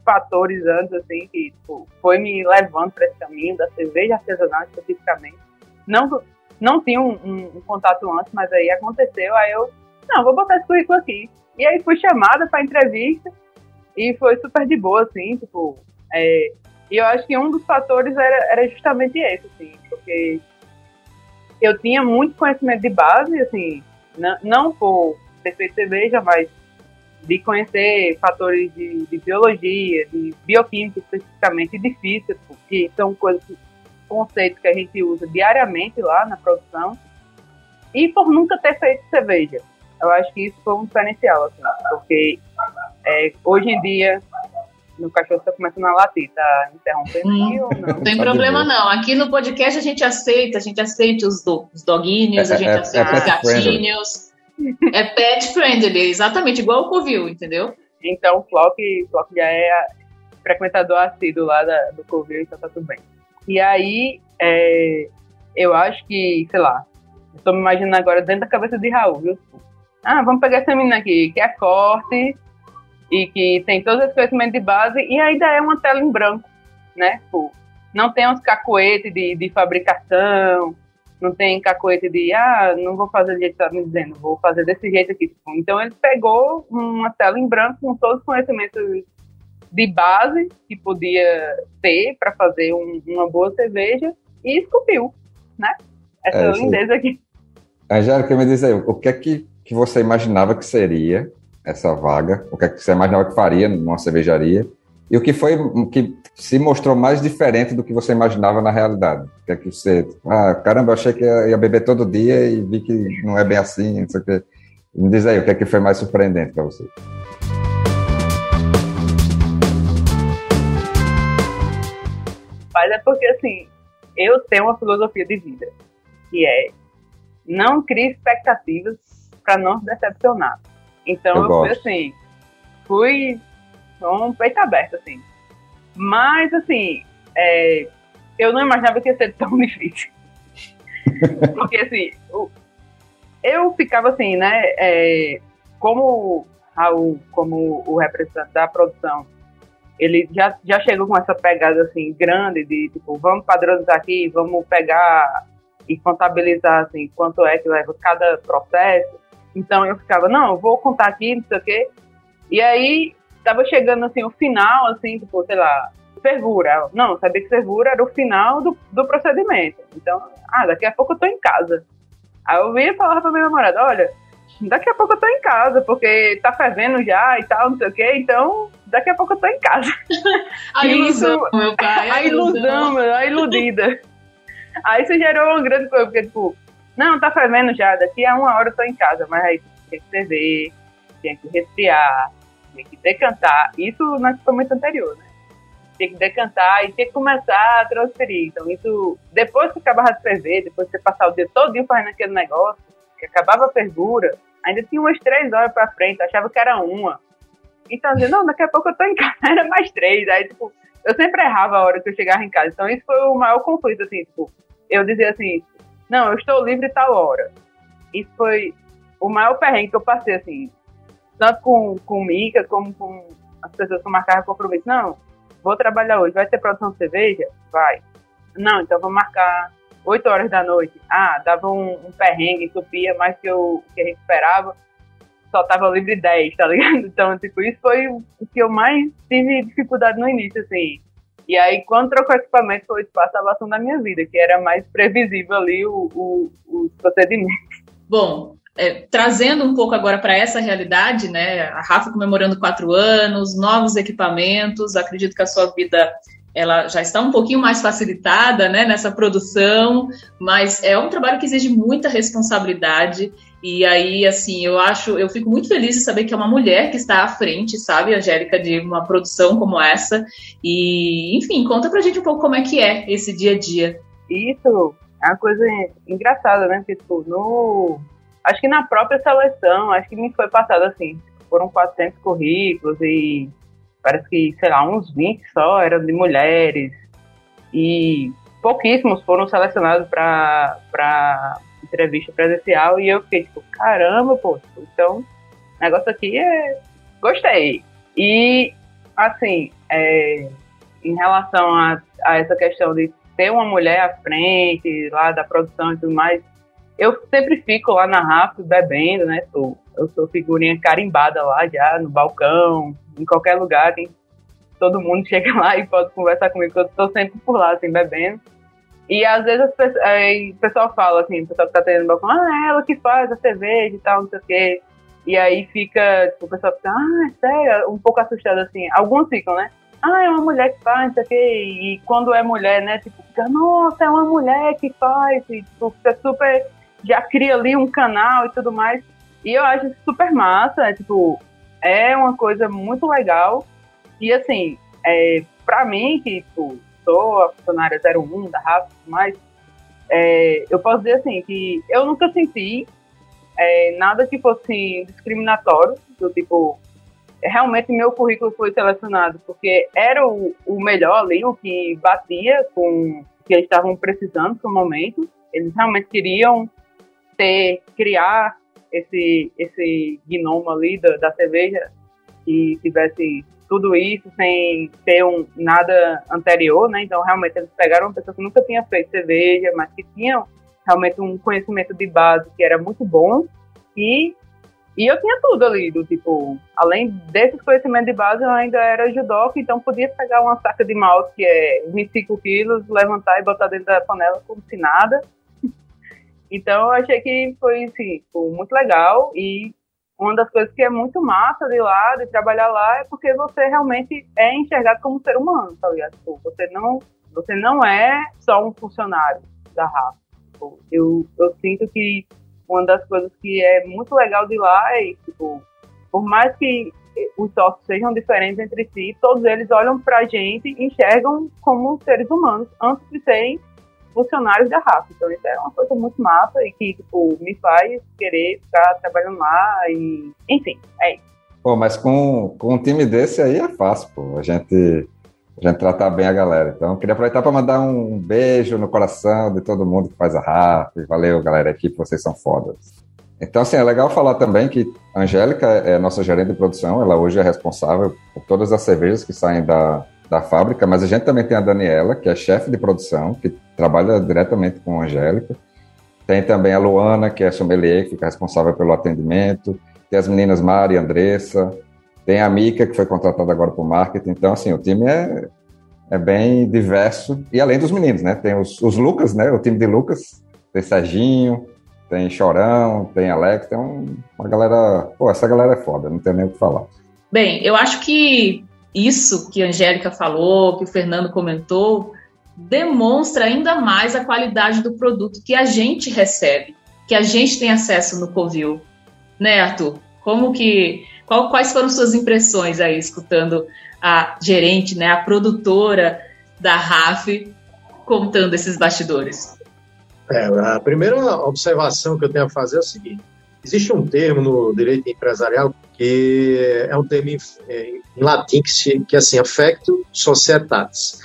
[SPEAKER 2] fatores antes, assim, que tipo, foi me levando para esse caminho da cerveja artesanal especificamente. Não, não tinha um, um, um, contato antes, mas aí aconteceu. Aí eu, não, vou botar esse currículo aqui. E aí fui chamada para entrevista e foi super de boa, assim, tipo. É, e eu acho que um dos fatores era, era justamente esse, assim, porque eu tinha muito conhecimento de base, assim, não, não por ter feito cerveja, mas de conhecer fatores de, de biologia, de bioquímica especificamente, de física, que são coisas, conceitos que a gente usa diariamente lá na produção, e por nunca ter feito cerveja. Eu acho que isso foi um diferencial, assim, porque é, hoje em dia meu cachorro está começando a latir, tá interrompendo hum, aqui ou não?
[SPEAKER 4] Não tem problema não. Aqui no podcast a gente aceita, a gente aceita os, do, os doguinhos, é, a gente é, aceita é os gatinhos. Friendly. É pet friendly, exatamente, igual o Covil, entendeu?
[SPEAKER 2] Então o Flock, Flock já é frequentador assíduo lá da, do Covil, então tá tudo bem. E aí, é, eu acho que, sei lá, estou me imaginando agora dentro da cabeça de Raul, viu? Ah, vamos pegar essa menina aqui, que é corte, e que tem todo esse conhecimento de base e ainda é uma tela em branco, né? Pô, não tem uns cacoetes de, de fabricação, não tem cacoete de, ah, não vou fazer do jeito que está me dizendo, vou fazer desse jeito aqui. Então ele pegou uma tela em branco com todos os conhecimentos de base que podia ter para fazer um, uma boa cerveja e esculpiu, né? Essa é, lindeza aqui.
[SPEAKER 3] Angélica, me diz aí, o que é que, que você imaginava que seria essa vaga, o que, é que você imaginava que faria numa cervejaria E o que foi que se mostrou mais diferente do que você imaginava na realidade? Que é que você, ah, caramba, eu achei que ia, ia beber todo dia e vi que não é bem assim, não sei o que. Me diz aí, o que é que foi mais surpreendente para você?
[SPEAKER 2] Mas é porque, assim, eu tenho uma filosofia de vida, que é não crie expectativas para não se decepcionar. Então eu, eu fui assim, fui com um peito aberto, assim. Mas, assim, é, eu não imaginava que ia ser tão *laughs* difícil. Porque, assim, eu ficava assim, né? É, como Raul, como o representante da produção, ele já, já chegou com essa pegada assim grande de tipo, vamos padronizar aqui, vamos pegar e contabilizar assim quanto é que leva cada processo. Então eu ficava, não, eu vou contar aqui, não sei o quê. E aí tava chegando assim o final, assim, tipo, sei lá, fervura. Não, sabia que fervura era o final do, do procedimento. Então, ah, daqui a pouco eu tô em casa. Aí eu vinha falar pra minha namorada, olha, daqui a pouco eu tô em casa, porque tá fervendo já e tal, não sei o quê, então daqui a pouco eu tô em casa. *laughs*
[SPEAKER 4] a ilusão, isso, meu pai. *laughs*
[SPEAKER 2] A, a ilusão, ilusão, a iludida. Aí isso gerou uma grande coisa, porque, tipo, não, tá fervendo já, daqui a uma hora eu tô em casa, mas aí tem que ferver, tem que resfriar, tem que decantar. Isso no equipamento anterior, né? Tem que decantar e tem que começar a transferir. Então, isso, depois que acabava de ferver, depois que você passar o dia todo fazendo aquele negócio, que acabava a fervura, ainda tinha umas três horas pra frente, achava que era uma. Então, dizia, não, daqui a pouco eu tô em casa, *laughs* era mais três. Aí, tipo, eu sempre errava a hora que eu chegava em casa. Então, isso foi o maior conflito, assim, tipo, eu dizia assim, não, eu estou livre tal hora. Isso foi o maior perrengue que eu passei, assim, tanto com, com Mica, como com as pessoas que marcaram compromisso. Não, vou trabalhar hoje, vai ter produção de cerveja? Vai. Não, então vou marcar 8 horas da noite. Ah, dava um, um perrengue, entupia mais que, eu, que a gente esperava. Só tava livre 10, tá ligado? *laughs* Então, tipo, isso foi o que eu mais tive dificuldade no início, assim. E aí, quando trocou equipamento, foi o espaço salvação da minha vida, que era mais previsível ali o, o, os procedimentos.
[SPEAKER 4] Bom, é, trazendo um pouco agora para essa realidade, né? A Rafa comemorando quatro anos, novos equipamentos, acredito que a sua vida ela já está um pouquinho mais facilitada né, nessa produção, mas é um trabalho que exige muita responsabilidade. E aí, assim, eu acho, eu fico muito feliz de saber que é uma mulher que está à frente, sabe, Angélica, de uma produção como essa. E, enfim, conta pra gente um pouco como é que é esse dia a dia.
[SPEAKER 2] Isso é uma coisa engraçada, né? Porque, tipo, no. Acho que na própria seleção, acho que me foi passado assim, foram 400 currículos e parece que, sei lá, uns 20 só eram de mulheres e pouquíssimos foram selecionados para entrevista presencial e eu fiquei tipo, caramba, pô, então o negócio aqui é. Gostei. E, assim, é, em relação a, a essa questão de ter uma mulher à frente lá da produção e tudo mais, eu sempre fico lá na RAF bebendo, né? Eu sou figurinha carimbada lá já no balcão, em qualquer lugar, tem, todo mundo *laughs* chega lá e pode conversar comigo, eu estou sempre por lá, assim, bebendo. E às vezes aí, o pessoal fala assim, o pessoal que tá tendo balcão, ah, é ela que faz a cerveja e tal, não sei o quê. E aí fica, tipo, o pessoal fica, ah, é sério, um pouco assustado assim. Alguns ficam, né? Ah, é uma mulher que faz, não sei o quê. E quando é mulher, né, tipo, fica, nossa, é uma mulher que faz. E tipo, fica super. Já cria ali um canal e tudo mais. E eu acho super massa, é, tipo, é uma coisa muito legal. E assim, é, pra mim, que tipo, sou a funcionária 01 da RAF e mais, é, eu posso dizer assim, que eu nunca senti é, nada que fosse discriminatório, do tipo, realmente meu currículo foi selecionado porque era o, o melhor ali, o que batia com o que eles estavam precisando no momento. Eles realmente queriam ter, criar esse, esse gnomo ali da, da cerveja que tivesse tudo isso sem ter um, nada anterior, né? Então, realmente, eles pegaram uma pessoa que nunca tinha feito cerveja, mas que tinha realmente um conhecimento de base que era muito bom e e eu tinha tudo ali, do tipo, além desses conhecimentos de base, eu ainda era judoca, então podia pegar uma saca de malte que é 25 quilos, levantar e botar dentro da panela como se nada. *laughs* então eu achei que foi, assim, muito legal e uma das coisas que é muito massa de lá, de trabalhar lá, é porque você realmente é enxergado como um ser humano, tá ligado? Tipo, você não, você não é só um funcionário da raça. Tipo, eu, eu sinto que uma das coisas que é muito legal de lá é, tipo, por mais que os sócios sejam diferentes entre si, todos eles olham pra gente e enxergam como seres humanos antes de serem funcionários da raça. Então isso é uma coisa muito massa e que tipo, me faz querer ficar trabalhando lá e enfim, é isso.
[SPEAKER 3] Pô, mas com, com um time desse aí é fácil, pô. A gente, a gente tratar bem a galera. Então, queria aproveitar para mandar um beijo no coração de todo mundo que faz a RAF. Valeu, galera, equipe, vocês são fodas. Então, assim, é legal falar também que a Angélica é nossa gerente de produção, ela hoje é responsável por todas as cervejas que saem da, da fábrica, mas a gente também tem a Daniela, que é chefe de produção, que trabalha diretamente com a Angélica. Tem também a Luana, que é sommelier, que fica responsável pelo atendimento. Tem as meninas Mari Andressa. Tem a Mica, que foi contratada agora para o marketing. Então, assim, o time é, é bem diverso. E além dos meninos, né? Tem os, os Lucas, né? O time de Lucas. Tem Serginho, tem Chorão, tem Alex. Tem um, uma galera... Pô, essa galera é foda, não tem nem o que falar.
[SPEAKER 4] Bem, eu acho que isso que a Angélica falou, que o Fernando comentou, demonstra ainda mais a qualidade do produto que a gente recebe, que a gente tem acesso no Covil. Né, Arthur? Como que. Qual, quais foram suas impressões aí, escutando a gerente, né, a produtora da RAF contando esses bastidores?
[SPEAKER 1] É, a primeira observação que eu tenho a fazer é o seguinte: existe um termo no direito empresarial que é um termo em, em latim que, se, que é assim, affecto societatis.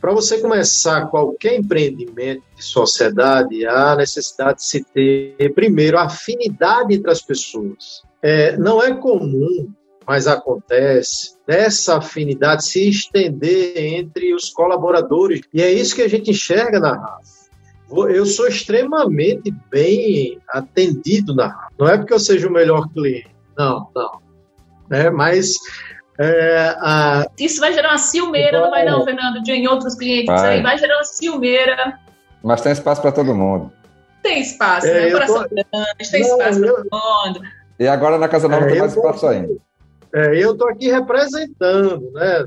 [SPEAKER 1] Para você começar qualquer empreendimento de sociedade, há necessidade de se ter, primeiro, afinidade entre as pessoas. É, não é comum, mas acontece, dessa afinidade se estender entre os colaboradores. E é isso que a gente enxerga na raça. Eu sou extremamente bem atendido na raça. Não é porque eu seja o melhor cliente, não, não. É, mas é, a...
[SPEAKER 4] Isso vai gerar uma ciumeira, não vai não, Fernando? De em outros clientes vai. aí, vai gerar uma ciumeira.
[SPEAKER 3] Mas tem espaço para todo mundo.
[SPEAKER 4] Tem espaço, é, né? Coração tô... grande, tem não, espaço para todo mundo.
[SPEAKER 3] E agora na Casa Nova é, tem mais espaço ainda.
[SPEAKER 1] É, eu estou aqui representando, né?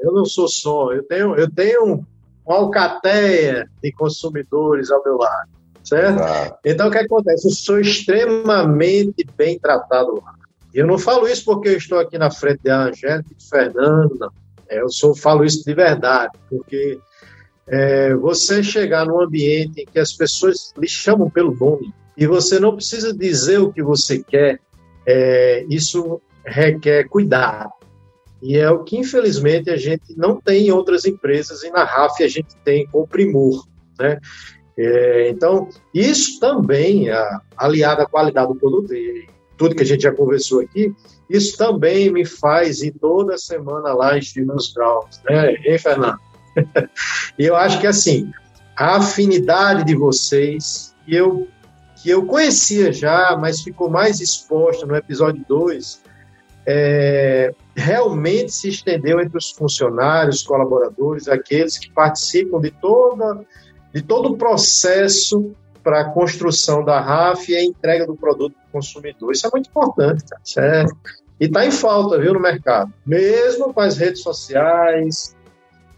[SPEAKER 1] Eu não sou só, eu tenho, eu tenho uma alcateia de consumidores ao meu lado, certo? Exato. Então, o que acontece? Eu sou extremamente bem tratado lá. Eu não falo isso porque eu estou aqui na frente da Angélica e do Fernando. É, eu só falo isso de verdade, porque é, você chegar num ambiente em que as pessoas lhe chamam pelo nome e você não precisa dizer o que você quer, é, isso requer cuidado. E é o que, infelizmente, a gente não tem em outras empresas e na RAF a gente tem com primor. Né? É, então, isso também, aliado à qualidade do produto, tudo que a gente já conversou aqui, isso também me faz ir toda semana lá em meus graus, né? Hein, Fernando? *laughs* e eu acho que, assim, a afinidade de vocês, que eu, que eu conhecia já, mas ficou mais exposta no episódio 2, é, realmente se estendeu entre os funcionários, colaboradores, aqueles que participam de, toda, de todo o processo para a construção da RAF e a entrega do produto consumidor. Isso é muito importante, cara. É... E está em falta, viu, no mercado. Mesmo com as redes sociais,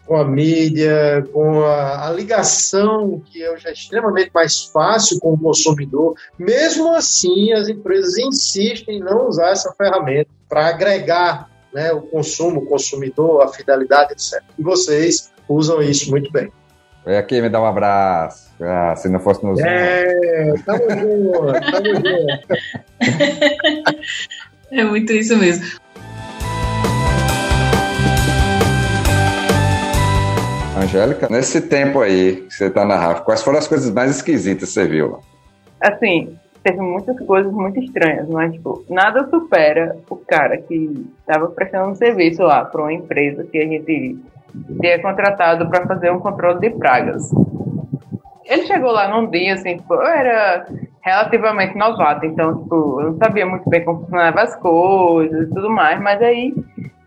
[SPEAKER 1] com a mídia, com a, a ligação que hoje é extremamente mais fácil com o consumidor, mesmo assim as empresas insistem em não usar essa ferramenta para agregar né, o consumo, o consumidor, a fidelidade, etc. E vocês usam isso muito bem.
[SPEAKER 3] Vem aqui me dá um abraço. Ah, se não fosse nos.
[SPEAKER 1] É, tamo junto, tamo junto. *laughs*
[SPEAKER 4] É muito isso mesmo.
[SPEAKER 3] Angélica, nesse tempo aí que você está na RAF, quais foram as coisas mais esquisitas que você viu?
[SPEAKER 2] Assim, teve muitas coisas muito estranhas, mas tipo, nada supera o cara que estava prestando um serviço lá para uma empresa que a gente tinha contratado para fazer um controle de pragas. Ele chegou lá num dia, assim, tipo, eu era relativamente novato, então, tipo, eu não sabia muito bem como funcionavam as coisas e tudo mais, mas aí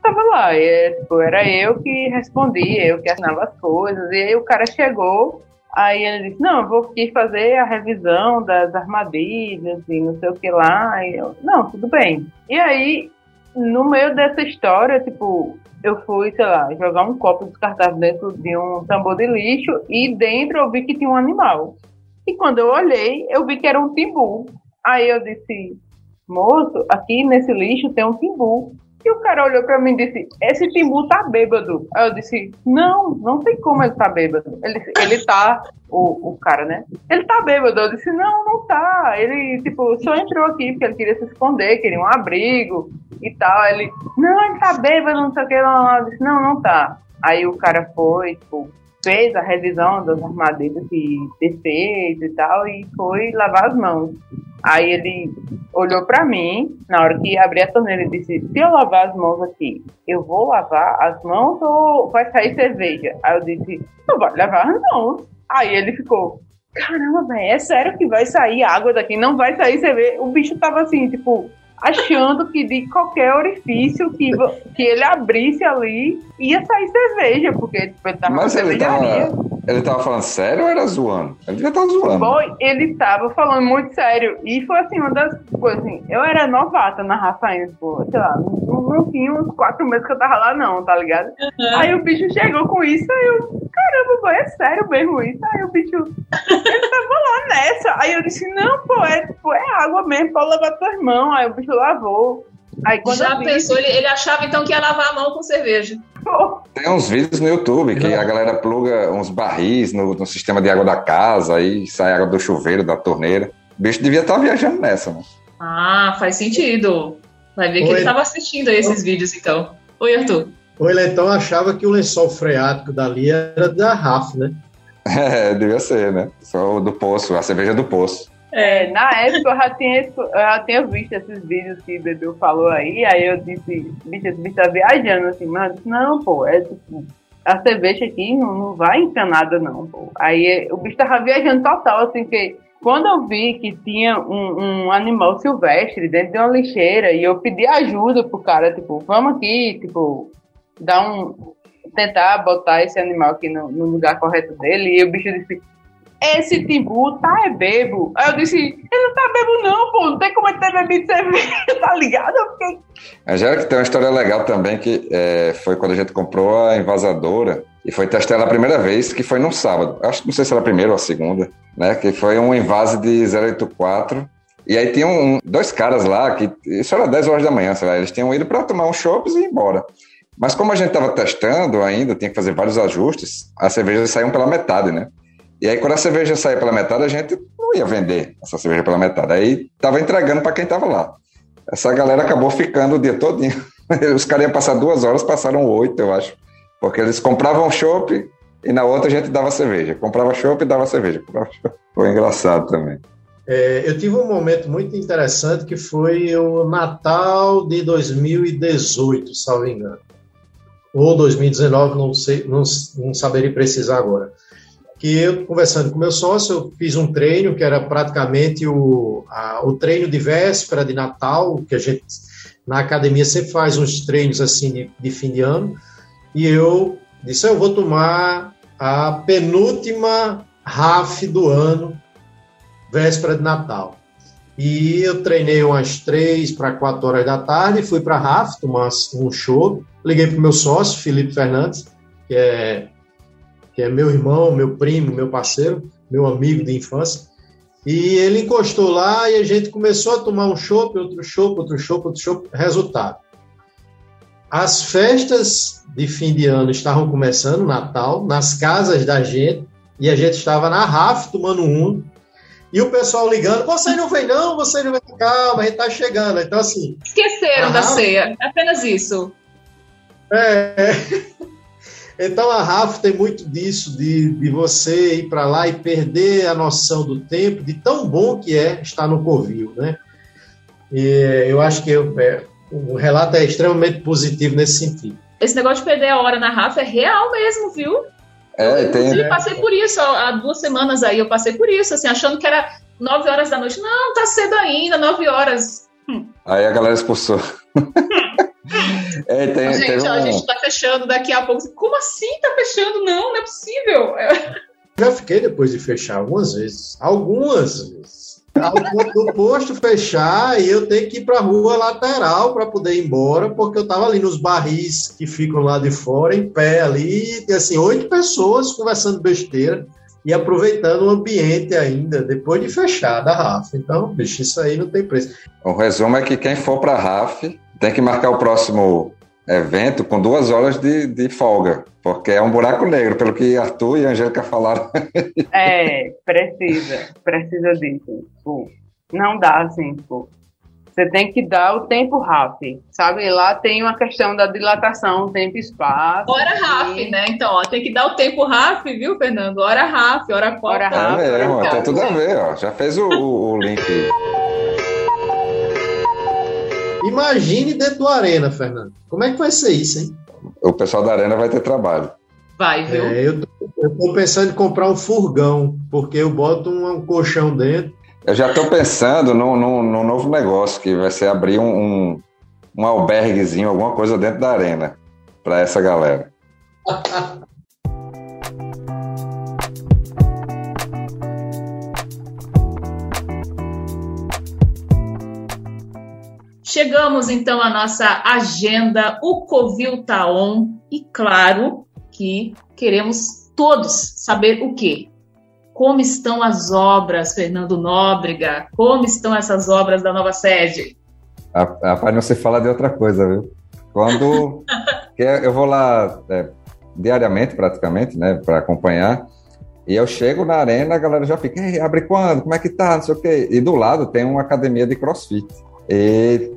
[SPEAKER 2] tava lá, e, tipo, era eu que respondia, eu que assinava as coisas, e aí o cara chegou, Aí ele disse, não, eu vou aqui fazer a revisão das armadilhas e não sei o que lá. E eu, não, tudo bem. E aí, no meio dessa história, tipo, eu fui, sei lá, jogar um copo descartável dentro de um tambor de lixo e dentro eu vi que tinha um animal. E quando eu olhei, eu vi que era um timbu. Aí eu disse, moço, aqui nesse lixo tem um timbu. E o cara olhou pra mim e disse: Esse Timbu tá bêbado. Aí eu disse: Não, não tem como ele tá bêbado. Ele, ele tá, o, o cara, né? Ele tá bêbado. Eu disse: Não, não tá. Ele, tipo, só entrou aqui porque ele queria se esconder, queria um abrigo e tal. Ele: Não, ele tá bêbado, não sei o que. Eu disse: Não, não tá. Aí o cara foi, tipo, fez a revisão das armadilhas que ter feito e tal, e foi lavar as mãos. Aí ele olhou para mim, na hora que abri a torneira, e disse: Se eu lavar as mãos aqui, eu vou lavar as mãos ou vai sair cerveja? Aí eu disse: Não vai lavar as mãos. Aí ele ficou: Caramba, é sério que vai sair água daqui? Não vai sair cerveja? O bicho tava assim, tipo, achando que de qualquer orifício que, que ele abrisse ali ia sair cerveja, porque tipo, ele tava
[SPEAKER 3] Mas ele tava, ele tava falando sério ou era zoando? Ele já tava zoando.
[SPEAKER 2] Foi, ele tava falando muito sério. E foi assim, uma das coisas assim, eu era novata na tipo, sei lá, não, não tinha uns quatro meses que eu tava lá não, tá ligado? Uhum. Aí o bicho chegou com isso, aí eu, caramba, boy, é sério mesmo isso? Aí o bicho, ele tava lá nessa. Aí eu disse, não, pô, é, pô, é água mesmo, pode lavar tuas mãos. Aí o bicho lavou. Aí,
[SPEAKER 4] Já vi, pensou, ele, ele achava então que ia lavar a mão com cerveja.
[SPEAKER 3] Tem uns vídeos no YouTube que a galera pluga uns barris no, no, sistema de água da casa, aí sai água do chuveiro, da torneira. O bicho devia estar tá viajando nessa, né?
[SPEAKER 4] Ah, faz sentido. Vai ver que Oi. ele estava assistindo a esses vídeos, então. Oi, Arthur.
[SPEAKER 1] Ou ele então achava que o lençol freático dali era da Rafa, né? *laughs*
[SPEAKER 3] É, devia ser, né? Só do poço, a cerveja do poço.
[SPEAKER 2] É, na época eu já, tinha, eu já tinha visto esses vídeos que o Bebeu falou aí, aí eu disse, bicho, esse bicho tá viajando, assim, mas não, pô, é tipo, a cerveja aqui não, não vai encanada não, pô. Aí o bicho tava viajando total, assim, que quando eu vi que tinha um, um, animal silvestre dentro de uma lixeira e eu pedi ajuda pro cara, tipo, vamos aqui, tipo, dar um. tentar botar esse animal aqui no, no lugar correto dele, e o bicho disse, esse Timbu tá é bebo. Aí eu disse, ele não tá bebo não, pô, não tem como ele ter bebido cerveja, *laughs* tá ligado? Eu fiquei...
[SPEAKER 3] Angélica, tem uma história legal também, que é, foi quando a gente comprou a Invasadora, e foi testar ela a primeira vez, que foi num sábado. Acho que não sei se era a primeira ou a segunda, né? Que foi um invase de 084. E aí tinham um, dois caras lá, que isso era 10 horas da manhã, sei lá, eles tinham ido para tomar um chopp e ir embora. Mas como a gente estava testando ainda, tinha que fazer vários ajustes, as cervejas saíam pela metade, né? E aí, quando a cerveja saía pela metade, a gente não ia vender essa cerveja pela metade. Aí tava entregando para quem estava lá. Essa galera acabou ficando o dia todinho. *laughs* Os caras iam passar duas horas, passaram oito, eu acho. Porque eles compravam chopp e na outra a gente dava cerveja. Comprava chopp e dava cerveja. Foi engraçado também.
[SPEAKER 1] É, eu tive um momento muito interessante que foi o Natal de 2018, salvo engano. Ou 2019, não sei, não, não saberia precisar agora que eu, conversando com meu sócio, eu fiz um treino que era praticamente o, a, o treino de véspera de Natal, que a gente na academia sempre faz uns treinos assim de, de fim de ano, e eu disse, eu vou tomar a penúltima RAF do ano, véspera de Natal. E eu treinei umas três para quatro horas da tarde, fui para RAF tomar um show, liguei para o meu sócio, Felipe Fernandes, que é que é meu irmão, meu primo, meu parceiro, meu amigo de infância. E ele encostou lá e a gente começou a tomar um chopp, outro chopp, outro chopp, outro chopp. Resultado. As festas de fim de ano estavam começando, Natal, nas casas da gente, e a gente estava na RAF tomando um, e o pessoal ligando, você não vem não, você não vem, calma, a gente tá chegando. Então, assim...
[SPEAKER 4] Esqueceram da ceia, apenas isso.
[SPEAKER 1] É... *laughs* Então a Rafa tem muito disso, de, de você ir para lá e perder a noção do tempo, de tão bom que é estar no Covil, né? E eu acho que eu, é, o relato é extremamente positivo nesse sentido.
[SPEAKER 4] Esse negócio de perder a hora na Rafa é real mesmo, viu?
[SPEAKER 3] É,
[SPEAKER 4] eu,
[SPEAKER 3] tem.
[SPEAKER 4] Eu passei por isso há duas semanas aí, eu passei por isso, assim, achando que era nove horas da noite. Não, tá cedo ainda, nove horas.
[SPEAKER 3] Hum. Aí a galera expulsou.
[SPEAKER 4] É, tem, gente, ó, um... a gente tá fechando daqui a pouco. Como assim tá fechando? Não, não é possível.
[SPEAKER 1] Já fiquei depois de fechar algumas vezes. Algumas vezes. Do posto fechar e eu tenho que ir para a rua lateral para poder ir embora, porque eu estava ali nos barris que ficam lá de fora, em pé ali, e assim, oito pessoas conversando besteira e aproveitando o ambiente ainda, depois de fechar da RAF. Então, bicho, isso aí não tem preço.
[SPEAKER 3] O resumo é que quem for para a RAF tem que marcar o próximo evento com duas horas de, de folga, porque é um buraco negro, pelo que Arthur e Angélica falaram.
[SPEAKER 2] É, precisa, precisa disso. Tipo, não dá assim, tipo, você tem que dar o tempo RAF, sabe? Lá tem uma questão da dilatação, tempo e espaço.
[SPEAKER 4] Hora RAF, né? Então, ó, tem que dar o tempo RAF, viu, Fernando? Hora RAF, hora Copa. Hora
[SPEAKER 3] RAF. É mesmo, tem tudo a ver, ó. Já fez o, o link.
[SPEAKER 1] Imagine dentro do Arena, Fernando. Como é que vai ser isso, hein?
[SPEAKER 3] O pessoal da Arena vai ter trabalho.
[SPEAKER 4] Vai, viu?
[SPEAKER 1] É, eu, tô, eu tô pensando em comprar um furgão, porque eu boto um, um colchão dentro.
[SPEAKER 3] Eu já estou pensando num, num, novo negócio, que vai ser abrir um, um, um alberguezinho, alguma coisa dentro da arena, para essa galera. *laughs*
[SPEAKER 4] Chegamos então à nossa agenda, o Covil tá on, e claro que queremos todos saber o quê? Como estão as obras, Fernando Nóbrega? Como estão essas obras da nova sede?
[SPEAKER 3] Rapaz, não se fala de outra coisa, viu? Quando *laughs* eu vou lá é, diariamente, praticamente, né, para acompanhar, e eu chego na arena, a galera já fica, abre quando? Como é que tá? Não sei o quê. E do lado tem uma academia de crossfit. E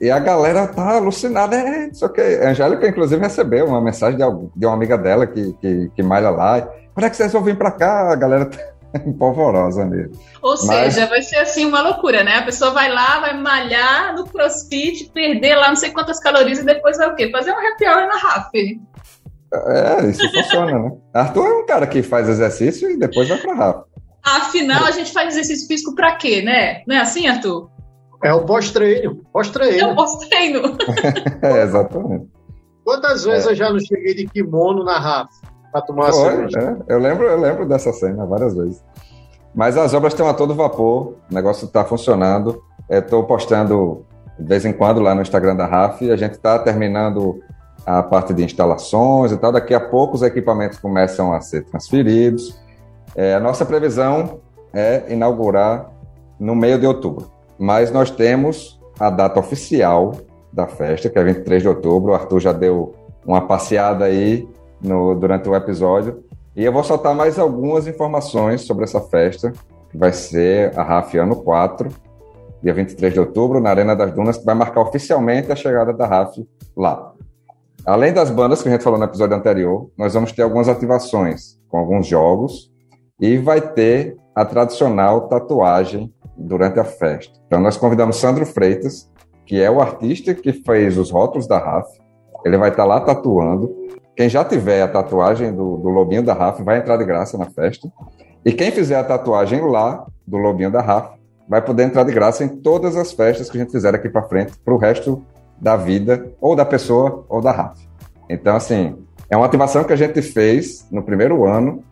[SPEAKER 3] e a galera tá alucinada, é, só que a Angélica, inclusive, recebeu uma mensagem de, de uma amiga dela que, que, que malha lá. Quando é que vocês vão vir pra cá? A galera tá *laughs* empolvorosa mesmo.
[SPEAKER 4] Ou Mas... seja, vai ser assim uma loucura, né? A pessoa vai lá, vai malhar no crossfit, perder lá não sei quantas calorias e depois vai o quê? Fazer um happy hour na RAF.
[SPEAKER 3] É, isso funciona, né? *laughs* Arthur é um cara que faz exercício e depois vai pra RAF.
[SPEAKER 4] Afinal, a gente faz exercício físico pra quê, né? Não é assim, Arthur?
[SPEAKER 1] É o pós-treino. Pós-treino.
[SPEAKER 4] É o pós-treino. *laughs*
[SPEAKER 3] é, exatamente.
[SPEAKER 1] Quantas vezes é. eu já não cheguei de kimono na Rafa para tomar Pô,
[SPEAKER 3] cerveja? É, eu, lembro, eu lembro dessa cena várias vezes. Mas as obras estão a todo vapor, o negócio está funcionando. Estou postando de vez em quando lá no Instagram da RAF. A gente está terminando a parte de instalações e tal. Daqui a pouco os equipamentos começam a ser transferidos. É, a nossa previsão é inaugurar no meio de outubro. Mas nós temos a data oficial da festa, que é 23 de outubro. O Arthur já deu uma passeada aí no, durante o episódio. E eu vou soltar mais algumas informações sobre essa festa, que vai ser a RAF Ano 4, dia 23 de outubro, na Arena das Dunas, que vai marcar oficialmente a chegada da RAF lá. Além das bandas que a gente falou no episódio anterior, nós vamos ter algumas ativações com alguns jogos e vai ter a tradicional tatuagem durante a festa. Então, nós convidamos Sandro Freitas, que é o artista que fez os rótulos da RAF. Ele vai estar lá tatuando. Quem já tiver a tatuagem do, do Lobinho da RAF vai entrar de graça na festa. E quem fizer a tatuagem lá do Lobinho da RAF vai poder entrar de graça em todas as festas que a gente fizer aqui para frente, para o resto da vida, ou da pessoa, ou da RAF. Então, assim, é uma ativação que a gente fez no primeiro ano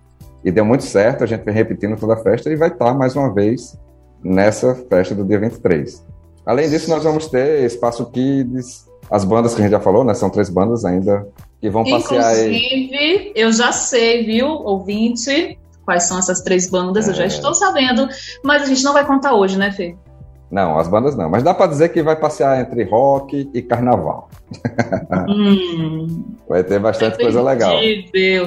[SPEAKER 3] e deu muito certo. A gente vem repetindo toda a festa e vai estar mais uma vez nessa festa do dia 23. Além disso, nós vamos ter Espaço Kids, as bandas que a gente já falou, né? São três bandas ainda que vão passear
[SPEAKER 4] aí. Inclusive, eu já sei, viu, ouvinte, quais são essas três bandas, é. eu já é. estou sabendo, mas a gente não vai contar hoje, né, Fê?
[SPEAKER 3] Não, as bandas não, mas dá para dizer que vai passear entre rock e carnaval. Hum, vai ter bastante tá coisa legal.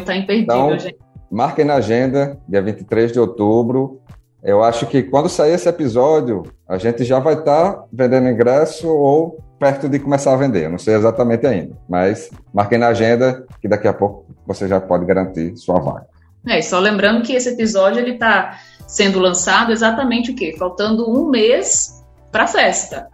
[SPEAKER 4] Tá imperdível, então, gente.
[SPEAKER 3] Marquem na agenda, dia 23 de outubro, eu acho que quando sair esse episódio, a gente já vai estar tá vendendo ingresso ou perto de começar a vender. Eu não sei exatamente ainda, mas marquem na agenda que daqui a pouco você já pode garantir sua vaga.
[SPEAKER 4] É, só lembrando que esse episódio ele está sendo lançado exatamente o quê? Faltando um mês para a festa.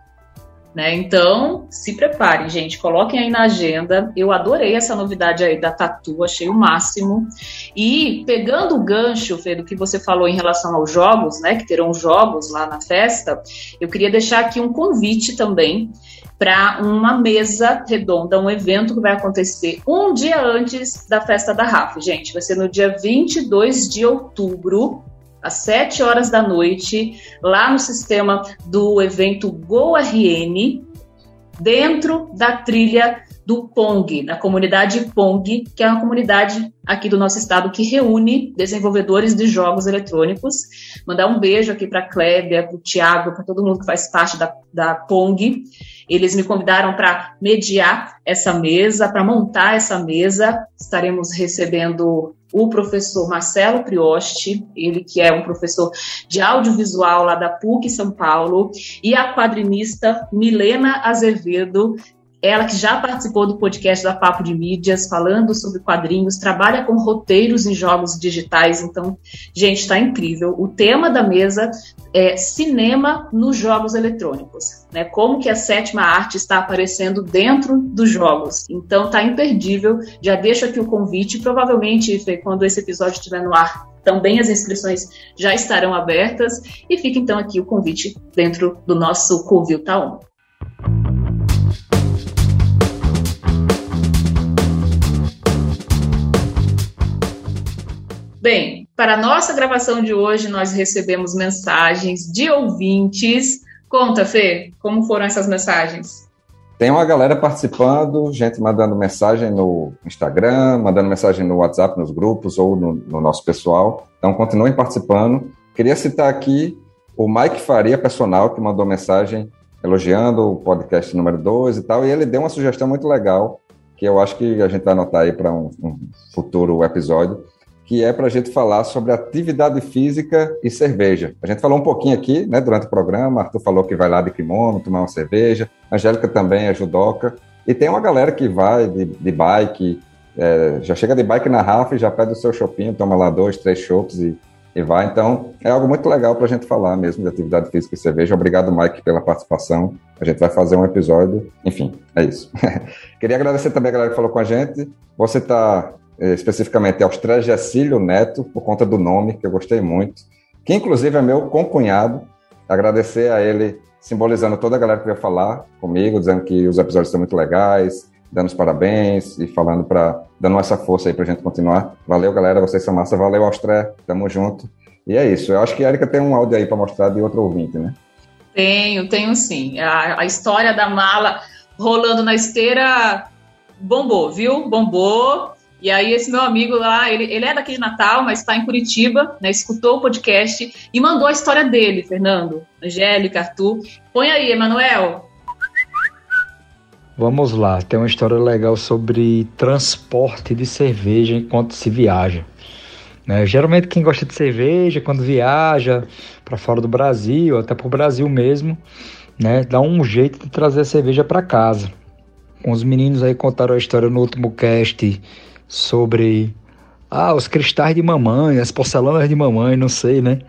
[SPEAKER 4] Né? Então, se preparem, gente, coloquem aí na agenda. Eu adorei essa novidade aí da Tatu, achei o máximo. E pegando o gancho, Fê, do que você falou em relação aos jogos, né? Que terão jogos lá na festa, eu queria deixar aqui um convite também para uma mesa redonda, um evento que vai acontecer um dia antes da festa da RAF, gente. Vai ser no dia 22 de outubro, às 7 horas da noite, lá no sistema do evento GoRN, dentro da trilha do Pong, na comunidade Pong, que é uma comunidade aqui do nosso estado que reúne desenvolvedores de jogos eletrônicos. Mandar um beijo aqui para a Clébia, para o Tiago, para todo mundo que faz parte da, da Pong. Eles me convidaram para mediar essa mesa, para montar essa mesa. Estaremos recebendo o professor Marcelo Prioste, ele que é um professor de audiovisual lá da PUC São Paulo, e a quadrinista Milena Azevedo, ela que já participou do podcast da Papo de Mídias, falando sobre quadrinhos, trabalha com roteiros em jogos digitais. Então, gente, está incrível. O tema da mesa é cinema nos jogos eletrônicos, né? Como que a sétima arte está aparecendo dentro dos jogos. Então, tá imperdível. Já deixo aqui o convite. Provavelmente, quando esse episódio estiver no ar, também as inscrições já estarão abertas. E fica então aqui o convite dentro do nosso Covil Taon. Bem, para nossa gravação de hoje, nós recebemos mensagens de ouvintes. Conta, Fê, como foram essas mensagens?
[SPEAKER 3] Tem uma galera participando, gente mandando mensagem no Instagram, mandando mensagem no WhatsApp, nos grupos ou no, no nosso pessoal. Então, continuem participando. Queria citar aqui o Mike Faria, personal, que mandou mensagem elogiando o podcast número 2 e tal, e ele deu uma sugestão muito legal, que eu acho que a gente vai anotar aí para um, um futuro episódio, que é para a gente falar sobre atividade física e cerveja. A gente falou um pouquinho aqui, né, durante o programa, Arthur falou que vai lá de kimono tomar uma cerveja, Angélica também é judoca, e tem uma galera que vai de, de bike, é, já chega de bike na Rafa e já pede o seu shopping, toma lá dois, três chopps e, e vai. Então, é algo muito legal para a gente falar mesmo de atividade física e cerveja. Obrigado, Mike, pela participação. A gente vai fazer um episódio. Enfim, é isso. *laughs* Queria agradecer também a galera que falou com a gente. Você está especificamente Austrália Gessílio Neto, por conta do nome, que eu gostei muito, que inclusive é meu concunhado. Agradecer a ele, simbolizando toda a galera que veio falar comigo, dizendo que os episódios estão muito legais, dando os parabéns e falando para dando essa força aí para a gente continuar. Valeu, galera, vocês são massa. Valeu, Austré, tamo junto. E é isso. Eu acho que a Erika tem um áudio aí para mostrar de outro ouvinte, né?
[SPEAKER 4] Tenho, tenho sim. A, a história da mala rolando na esteira bombou, viu? Bombou. E aí esse meu amigo lá, ele, ele é daqui de Natal, mas está em Curitiba, né, escutou o podcast e mandou a história dele, Fernando, Angélica, Arthur. Põe aí, Emanuel.
[SPEAKER 6] Vamos lá, tem uma história legal sobre transporte de cerveja enquanto se viaja. Né? Geralmente quem gosta de cerveja, quando viaja para fora do Brasil, até para o Brasil mesmo, né, dá um jeito de trazer a cerveja para casa. Os meninos aí contaram a história no último cast sobre ah, os cristais de mamãe, as porcelanas de mamãe, não sei, né?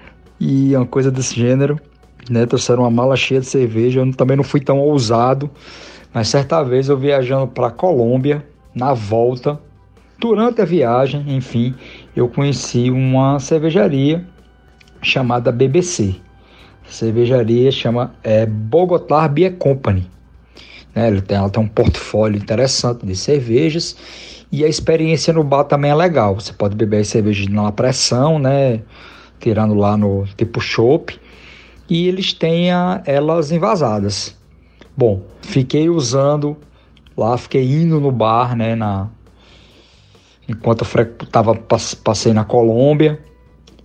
[SPEAKER 6] E uma coisa desse gênero, né? Trouxeram uma mala cheia de cerveja. Eu também não fui tão ousado, mas certa vez eu viajando para Colômbia, na volta, durante a viagem, enfim, eu conheci uma cervejaria chamada BBC. Cervejaria chama é, Bogotá Beer Company. Né? Tem, ela tem um portfólio interessante de cervejas e a experiência no bar também é legal. Você pode beber as cervejas na pressão, né? Tirando lá no tipo chopp. E eles têm a, elas envasadas. Bom, fiquei usando lá, fiquei indo no bar, né? Na, enquanto eu tava, passei na Colômbia.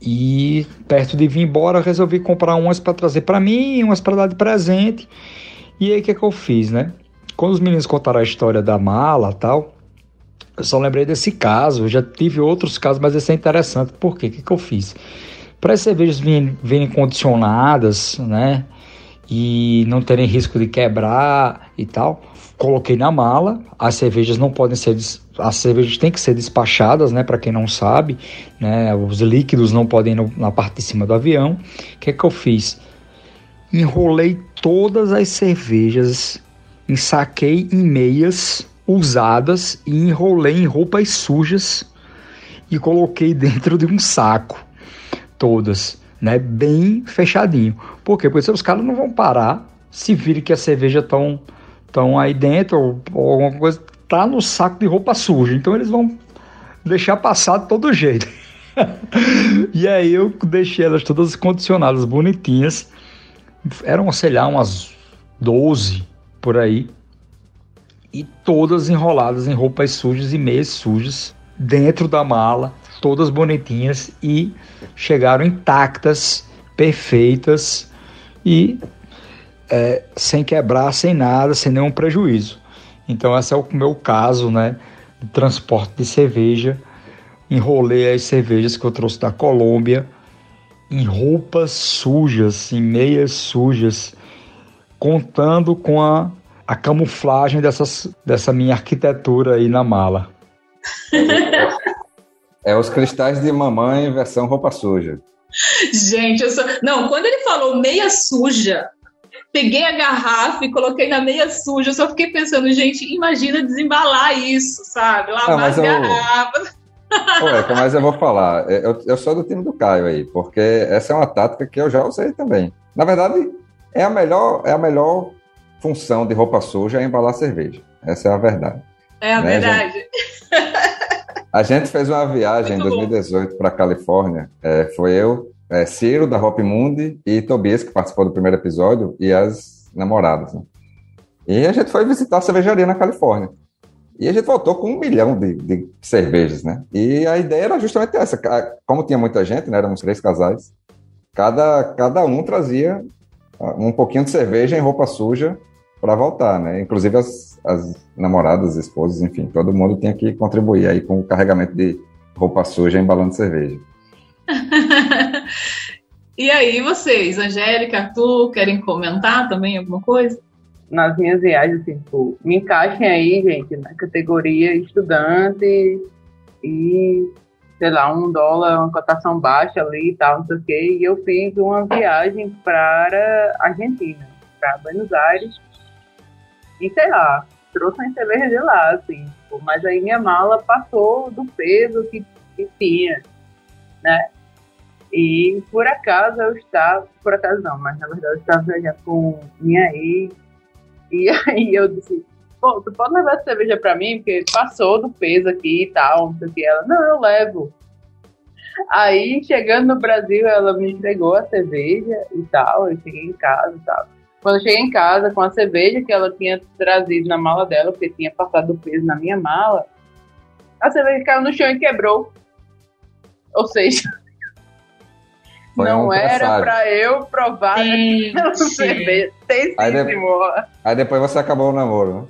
[SPEAKER 6] E perto de vir embora, resolvi comprar umas para trazer para mim, umas para dar de presente. E aí o que, é que eu fiz, né? Quando os meninos contaram a história da mala tal, eu só lembrei desse caso, eu já tive outros casos, mas esse é interessante. Por quê? O que, que eu fiz? Para as cervejas virem, virem condicionadas, né? E não terem risco de quebrar e tal, coloquei na mala. As cervejas não podem ser as cervejas têm que ser despachadas, né? Para quem não sabe, né? Os líquidos não podem ir na parte de cima do avião. O que é que eu fiz? Enrolei todas as cervejas, ensaquei em meias usadas e enrolei em roupas sujas e coloquei dentro de um saco todas, né, bem fechadinho. Por quê? Porque os caras não vão parar se virem que a cerveja tão estão aí dentro, ou, ou alguma coisa, tá no saco de roupa suja. Então eles vão deixar passar de todo jeito. *laughs* e aí eu deixei elas todas condicionadas, bonitinhas. Eram, sei lá, umas 12 por aí. E todas enroladas em roupas sujas e meias sujas dentro da mala, todas bonitinhas e chegaram intactas, perfeitas e é, sem quebrar, sem nada, sem nenhum prejuízo. Então, esse é o meu caso, né? De transporte de cerveja. Enrolei as cervejas que eu trouxe da Colômbia em roupas sujas, em meias sujas, contando com a, a camuflagem dessas, dessa minha arquitetura aí na mala.
[SPEAKER 3] É os cristais de mamãe versão roupa suja.
[SPEAKER 4] Gente, eu sou... não, quando ele falou meia suja, peguei a garrafa e coloquei na meia suja. Eu só fiquei pensando, gente, imagina desembalar isso, sabe? Lavar as garrafas.
[SPEAKER 3] Ué, mas eu vou falar, eu, eu sou do time do Caio aí, porque essa é uma tática que eu já usei também. Na verdade, é a melhor, é a melhor função de roupa suja é embalar cerveja. Essa é a verdade.
[SPEAKER 4] É a né, verdade.
[SPEAKER 3] Gente? A gente fez uma viagem Muito em 2018 para Califórnia. É, foi eu, é, Ciro, da Hop Mundi, e Tobias, que participou do primeiro episódio, e as namoradas. Né? E a gente foi visitar a cervejaria na Califórnia. E a gente voltou com um milhão de, de, cervejas, né? E a ideia era justamente essa. Como tinha muita gente, né? Éramos três casais. Cada, cada um trazia um pouquinho de cerveja em roupa suja para voltar, né? Inclusive as, as namoradas, esposas, enfim, todo mundo tinha que contribuir aí com o carregamento de roupa suja embalando cerveja. *laughs*
[SPEAKER 4] e aí, vocês, Angélica, Arthur, querem comentar também alguma coisa?
[SPEAKER 2] Nas minhas viagens, assim, tipo, me encaixem aí, gente, na categoria estudante e, sei lá, um dólar, uma cotação baixa ali e tal, não sei o quê. E eu fiz uma viagem para Argentina, para Buenos Aires. E, sei lá, trouxe uma cerveja de lá, assim, tipo, mas aí minha mala passou do peso que, que tinha, né? E por acaso eu estava, por acaso não, mas na verdade eu estava viajando com minha ex, e *laughs* aí eu disse, pô, tu pode levar essa cerveja pra mim? Porque passou do peso aqui e tal, não sei o que. Ela, não, eu levo. Aí, chegando no Brasil, ela me entregou a cerveja e tal, eu cheguei em casa e tal. Quando eu cheguei em casa com a cerveja que ela tinha trazido na mala dela, porque tinha passado o peso na minha mala, a cerveja caiu no chão e quebrou. Ou seja, *laughs* Foi não um era para eu provar aquela *laughs* cerveja.
[SPEAKER 3] Aí, de... aí depois você acabou o namoro, né?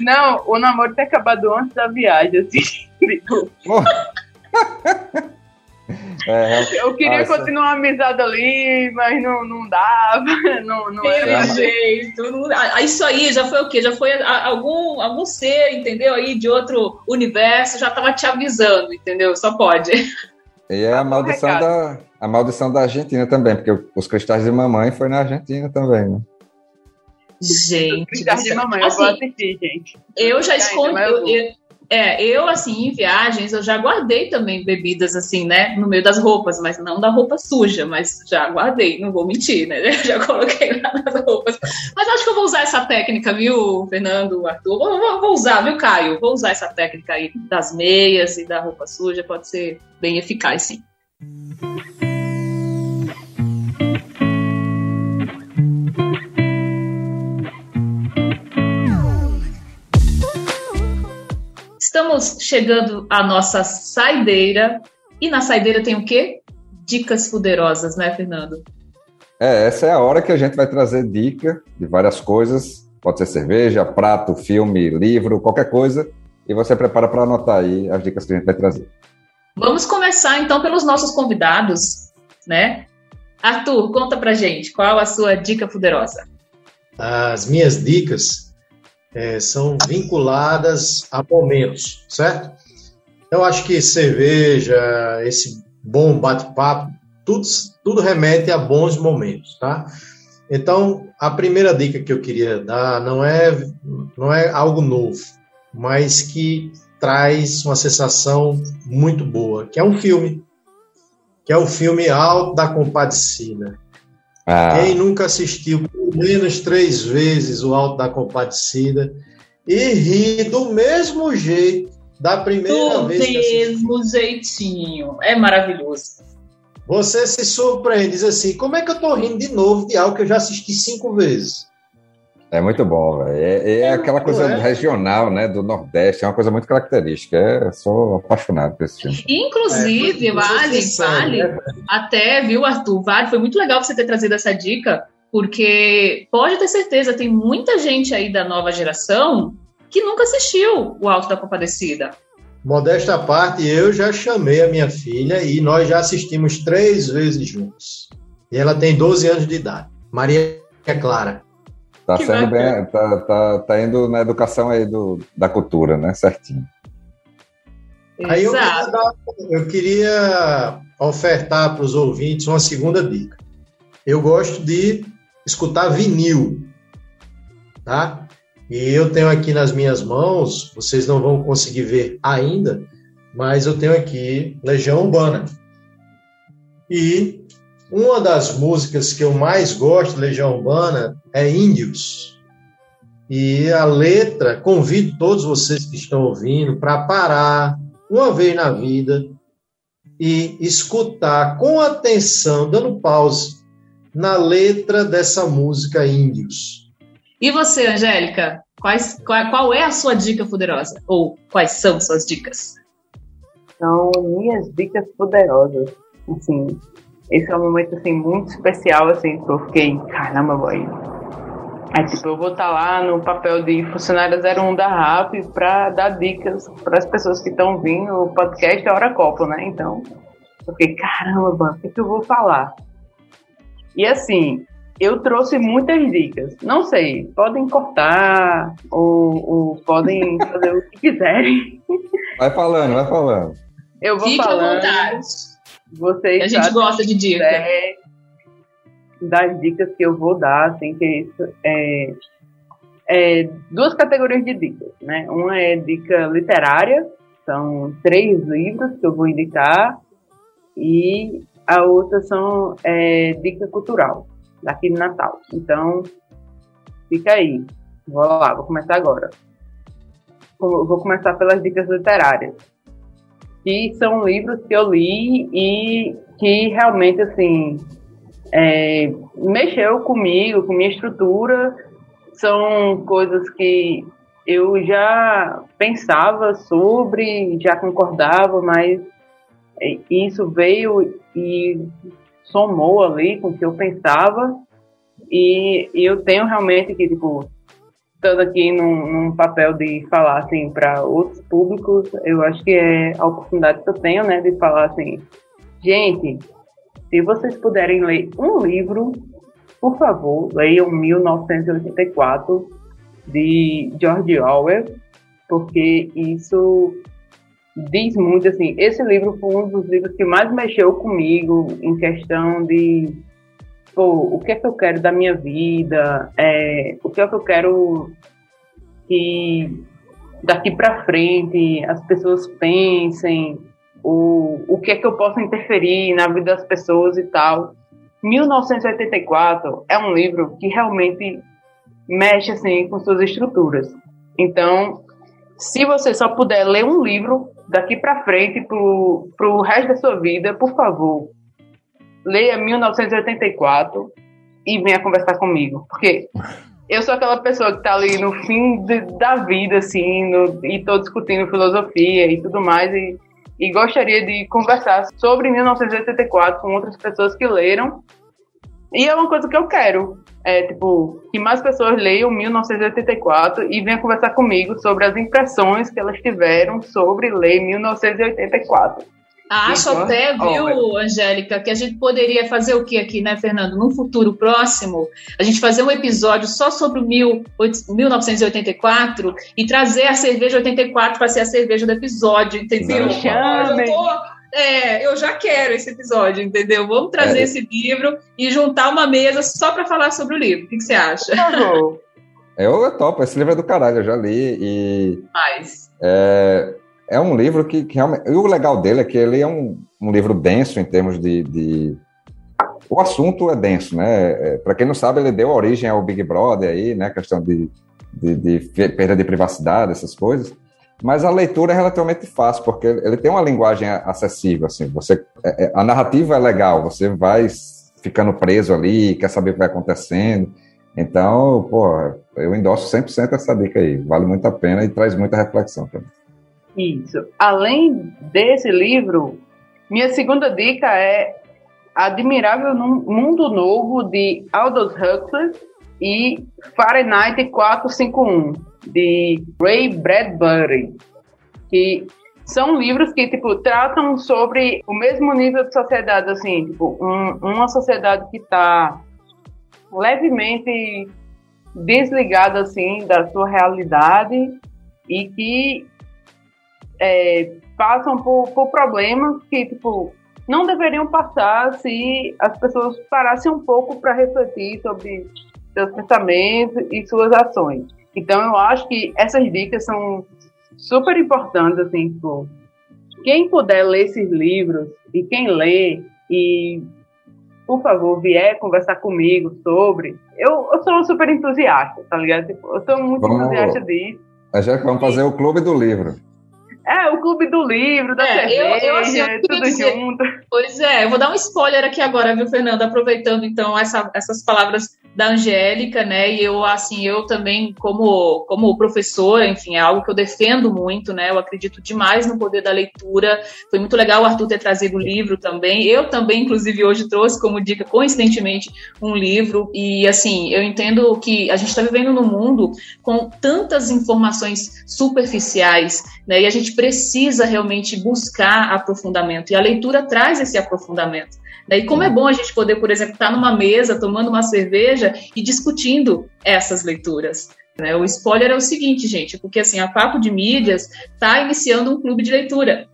[SPEAKER 2] Não, o namoro tinha acabado antes da viagem, assim. *laughs* É, eu queria nossa. continuar a amizade ali, mas não, não dava, *laughs* não, não era
[SPEAKER 4] jeito. Não, isso aí já foi o quê? Já foi algum, algum ser, entendeu? Aí de outro universo, já tava te avisando, entendeu? Só pode.
[SPEAKER 3] E é a maldição, da, a maldição da Argentina também, porque os cristais de mamãe foi na Argentina também, né?
[SPEAKER 4] Gente,
[SPEAKER 2] cristais de mamãe, assim, eu vou assistir, gente.
[SPEAKER 4] Eu já escondi. Eu, eu, é, eu, assim, em viagens, eu já guardei também bebidas, assim, né, no meio das roupas, mas não da roupa suja, mas já guardei, não vou mentir, né, *laughs* já coloquei lá nas roupas. Mas acho que eu vou usar essa técnica, viu, Fernando, Arthur? Vou, vou, vou usar, viu, Caio? Vou usar essa técnica aí das meias e da roupa suja, pode ser bem eficaz, sim. Estamos chegando à nossa saideira. E na saideira tem o quê? Dicas poderosas, né, Fernando?
[SPEAKER 3] É, essa é a hora que a gente vai trazer dica de várias coisas. Pode ser cerveja, prato, filme, livro, qualquer coisa. E você prepara para anotar aí as dicas que a gente vai trazer.
[SPEAKER 4] Vamos começar então pelos nossos convidados, né? Arthur, conta pra gente, qual a sua dica poderosa?
[SPEAKER 1] As minhas dicas é, são vinculadas a momentos, certo? Eu acho que cerveja, esse bom bate-papo, tudo, tudo remete a bons momentos, tá? Então, a primeira dica que eu queria dar não é, não é algo novo, mas que traz uma sensação muito boa, que é um filme, que é o filme Alto da Compadecida. Ah. Quem nunca assistiu menos três vezes o Alto da Compadecida e ri do mesmo jeito da primeira
[SPEAKER 4] do
[SPEAKER 1] vez.
[SPEAKER 4] Do mesmo jeitinho. É maravilhoso.
[SPEAKER 1] Você se surpreende, diz assim: como é que eu tô rindo de novo de algo que eu já assisti cinco vezes?
[SPEAKER 3] É muito bom, velho. É, é, é, aquela coisa é? regional, né, do Nordeste, é uma coisa muito característica. É, sou apaixonado por esse filme.
[SPEAKER 4] Inclusive, é, vale, vale, né? até, viu, Arthur, vale, foi muito legal você ter trazido essa dica, porque pode ter certeza, tem muita gente aí da nova geração que nunca assistiu o Alto da Compadecida.
[SPEAKER 1] Modesta à parte, eu já chamei a minha filha e nós já assistimos três vezes juntos. E ela tem 12 anos de idade. Maria Clara.
[SPEAKER 3] Tá que sendo bem, tá, tá, tá indo na educação aí do, da cultura, né? Certinho.
[SPEAKER 1] Aí eu queria, dar, eu queria ofertar para os ouvintes uma segunda dica. Eu gosto de escutar vinil, tá? E eu tenho aqui nas minhas mãos, vocês não vão conseguir ver ainda, mas eu tenho aqui Legião Urbana. E uma das músicas que eu mais gosto de Legião Urbana é Índios. E a letra, convido todos vocês que estão ouvindo para parar uma vez na vida e escutar com atenção, dando pause na letra dessa música Índios.
[SPEAKER 4] E você, Angélica? Quais, qual, qual é a sua dica poderosa? Ou quais são suas dicas?
[SPEAKER 2] São minhas dicas poderosas. Assim, esse é um momento assim muito especial assim que eu fiquei caramba boy aí tipo eu vou estar tá lá no papel de funcionária 01 da RAP para dar dicas para as pessoas que estão vindo o podcast é hora copo né então eu fiquei caramba mano, o que, que eu vou falar e assim eu trouxe muitas dicas. Não sei podem cortar ou, ou podem fazer o que quiserem.
[SPEAKER 3] Vai falando vai falando.
[SPEAKER 4] Eu vou Fique falando. à vontade.
[SPEAKER 2] Vocês
[SPEAKER 4] a gente gosta de dica. É,
[SPEAKER 2] das dicas que eu vou dar, assim, que é, é, duas categorias de dicas, né? Uma é dica literária, são três livros que eu vou indicar, e a outra são é, dica cultural, daqui de Natal. Então, fica aí. Vou lá, vou começar agora. Vou começar pelas dicas literárias que são livros que eu li e que realmente, assim, é, mexeu comigo, com minha estrutura. São coisas que eu já pensava sobre, já concordava, mas isso veio e somou ali com o que eu pensava. E eu tenho realmente que, tipo, estando aqui num, num, papel de falar assim para outros públicos, eu acho que é a oportunidade que eu tenho, né, de falar assim, gente, se vocês puderem ler um livro, por favor, leiam 1984 de George Orwell, porque isso diz muito assim. Esse livro foi um dos livros que mais mexeu comigo em questão de pô, o que é que eu quero da minha vida, é, o que é que eu quero que daqui para frente as pessoas pensem, o, o que é que eu posso interferir na vida das pessoas e tal. 1984 é um livro que realmente mexe assim com suas estruturas. Então, se você só puder ler um livro daqui para frente pro, pro resto da sua vida, por favor, leia 1984 e venha conversar comigo. Porque eu sou aquela pessoa que está ali no fim de, da vida, assim, no, e estou discutindo filosofia e tudo mais, e, e gostaria de conversar sobre 1984 com outras pessoas que leram. E é uma coisa que eu quero. É, tipo, que mais pessoas leiam 1984 e venham conversar comigo sobre as impressões que elas tiveram sobre ler 1984.
[SPEAKER 4] Acho então, até, viu, Angélica, que a gente poderia fazer o que aqui, né, Fernando? Num futuro próximo, a gente fazer um episódio só sobre o mil, 1984 e trazer a cerveja 84 para ser a cerveja do episódio, entendeu? Eu, tô, é, eu já quero esse episódio, entendeu? Vamos trazer é. esse livro e juntar uma mesa só para falar sobre o livro. O que, que você acha?
[SPEAKER 3] Eu topo, esse livro é do caralho, eu já li e.
[SPEAKER 4] Mas.
[SPEAKER 3] É, é um livro que, que realmente. E o legal dele é que ele é um, um livro denso em termos de, de, o assunto é denso, né? É, Para quem não sabe, ele deu origem ao Big Brother aí, né? Questão de, de, de perda de privacidade, essas coisas. Mas a leitura é relativamente fácil, porque ele tem uma linguagem acessível, assim. Você, é, é, a narrativa é legal, você vai ficando preso ali, quer saber o que vai acontecendo. Então, pô, eu endosso 100% essa dica aí. Vale muito a pena e traz muita reflexão também.
[SPEAKER 2] Isso. Além desse livro, minha segunda dica é Admirável Mundo Novo de Aldous Huxley e Fahrenheit 451 de Ray Bradbury, que são livros que tipo tratam sobre o mesmo nível de sociedade, assim, tipo um, uma sociedade que está levemente desligada assim da sua realidade e que é, passam por, por problemas que tipo não deveriam passar se as pessoas parassem um pouco para refletir sobre seus pensamentos e suas ações. Então eu acho que essas dicas são super importantes assim, tipo, quem puder ler esses livros e quem lê e por favor, vier conversar comigo sobre. Eu, eu sou super entusiasta, tá ligado? Tipo, eu sou muito vamos, entusiasta disso.
[SPEAKER 3] A gente vamos fazer o clube do livro.
[SPEAKER 2] É, o clube do livro, da é, cerveja, eu, eu, assim, eu tudo dizer, junto.
[SPEAKER 4] Pois é, eu vou dar um spoiler aqui agora, viu, Fernanda? Aproveitando, então, essa, essas palavras da Angélica, né? E eu, assim, eu também, como, como professora, enfim, é algo que eu defendo muito, né? Eu acredito demais no poder da leitura. Foi muito legal o Arthur ter trazido o livro também. Eu também, inclusive, hoje trouxe como dica, coincidentemente, um livro. E, assim, eu entendo que a gente está vivendo num mundo com tantas informações superficiais, né? E a gente precisa realmente buscar aprofundamento. E a leitura traz esse aprofundamento. E como é bom a gente poder, por exemplo, estar numa mesa, tomando uma cerveja e discutindo essas leituras. Né? O spoiler é o seguinte, gente, porque assim, a Papo de Mídias está iniciando um clube de leitura.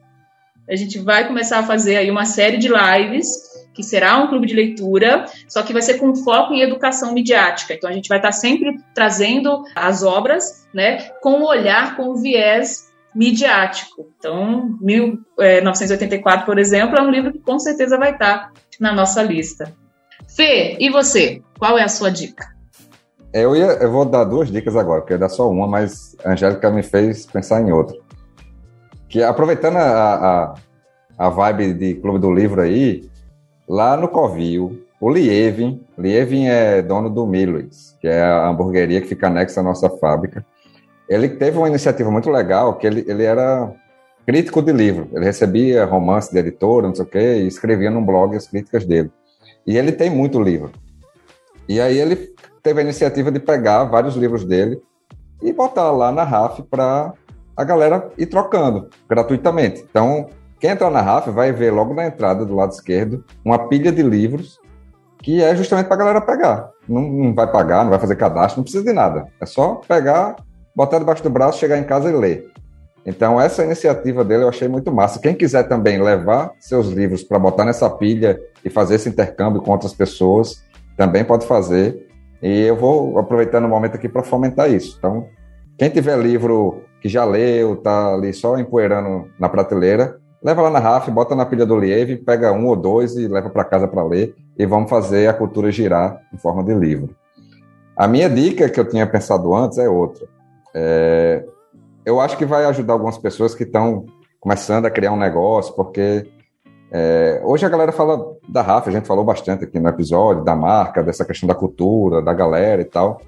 [SPEAKER 4] A gente vai começar a fazer aí uma série de lives que será um clube de leitura, só que vai ser com foco em educação midiática. Então a gente vai estar sempre trazendo as obras, né, com o olhar, com o viés midiático. Então, 1984, é, por exemplo, é um livro que com certeza vai estar na nossa lista. Fê, e você? Qual é a sua dica?
[SPEAKER 3] Eu, ia, eu vou dar duas dicas agora, porque eu ia dar só uma, mas a Angélica me fez pensar em outra. Que aproveitando a, a, a vibe de Clube do Livro aí, lá no Covil, o Lievin, Lievin é dono do Miller's, que é a hamburgueria que fica anexa à nossa fábrica. Ele teve uma iniciativa muito legal, que ele, ele era crítico de livro. Ele recebia romance de editora, não sei o quê, e escrevia num blog as críticas dele. E ele tem muito livro. E aí ele teve a iniciativa de pegar vários livros dele e botar lá na RAF para a galera ir trocando gratuitamente. Então, quem entrar na RAF vai ver logo na entrada do lado esquerdo uma pilha de livros que é justamente para a galera pegar. Não, não vai pagar, não vai fazer cadastro, não precisa de nada. É só pegar botar debaixo do braço, chegar em casa e ler. Então, essa iniciativa dele eu achei muito massa. Quem quiser também levar seus livros para botar nessa pilha e fazer esse intercâmbio com outras pessoas, também pode fazer. E eu vou aproveitando o momento aqui para fomentar isso. Então, quem tiver livro que já leu, tá ali só empoeirando na prateleira, leva lá na RAF, bota na pilha do Lieve, pega um ou dois e leva para casa para ler. E vamos fazer a cultura girar em forma de livro. A minha dica que eu tinha pensado antes é outra. É, eu acho que vai ajudar algumas pessoas que estão começando a criar um negócio, porque é, hoje a galera fala da Rafa, a gente falou bastante aqui no episódio, da marca, dessa questão da cultura, da galera e tal.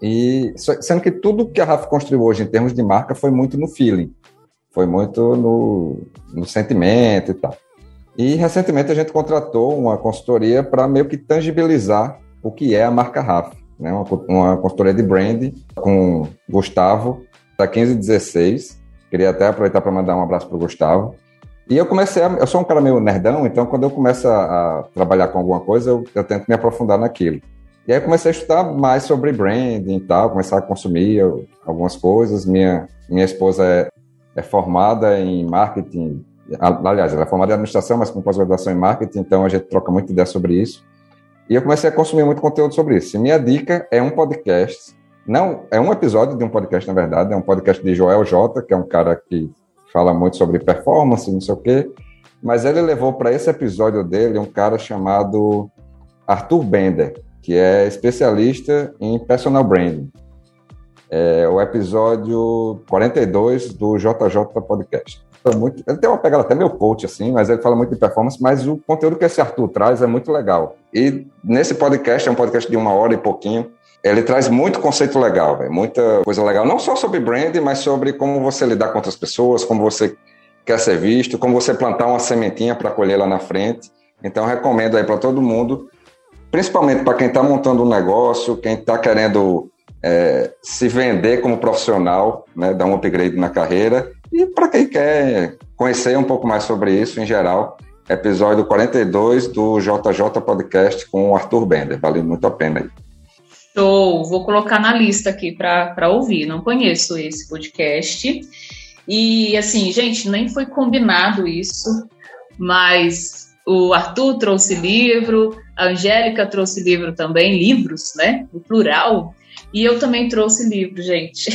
[SPEAKER 3] E sendo que tudo que a Rafa construiu hoje em termos de marca foi muito no feeling, foi muito no, no sentimento e tal. E recentemente a gente contratou uma consultoria para meio que tangibilizar o que é a marca Rafa né, uma, uma consultoria de branding com Gustavo, da 1516. Queria até aproveitar para mandar um abraço para o Gustavo. E eu comecei, a, eu sou um cara meio nerdão, então quando eu começo a, a trabalhar com alguma coisa, eu, eu, tento me aprofundar naquilo. E aí eu comecei a estudar mais sobre branding e tal, começar a consumir algumas coisas. Minha, minha esposa é, é formada em marketing, aliás, ela é formada em administração, mas com pós-graduação em marketing, então a gente troca muita ideia sobre isso. E eu comecei a consumir muito conteúdo sobre isso. E minha dica é um podcast. Não, é um episódio de um podcast, na verdade. É um podcast de Joel J, que é um cara que fala muito sobre performance, não sei o quê. mas ele levou para esse episódio dele um cara chamado Arthur Bender, que é especialista em personal branding. É o episódio 42 do JJ Podcast. Muito, ele tem uma pegada até meio coach, assim, mas ele fala muito de performance, mas o conteúdo que esse Arthur traz é muito legal. E nesse podcast, é um podcast de uma hora e pouquinho, ele traz muito conceito legal, véio, muita coisa legal, não só sobre brand, mas sobre como você lidar com outras pessoas, como você quer ser visto, como você plantar uma sementinha para colher lá na frente. Então, recomendo aí para todo mundo, principalmente para quem está montando um negócio, quem está querendo é, se vender como profissional, né, dar um upgrade na carreira, e para quem quer conhecer um pouco mais sobre isso em geral, episódio 42 do JJ Podcast com o Arthur Bender. Vale muito a pena aí.
[SPEAKER 4] Show! Vou colocar na lista aqui para ouvir. Não conheço esse podcast. E assim, gente, nem foi combinado isso, mas o Arthur trouxe livro, a Angélica trouxe livro também, livros, né? No plural. E eu também trouxe livro, gente.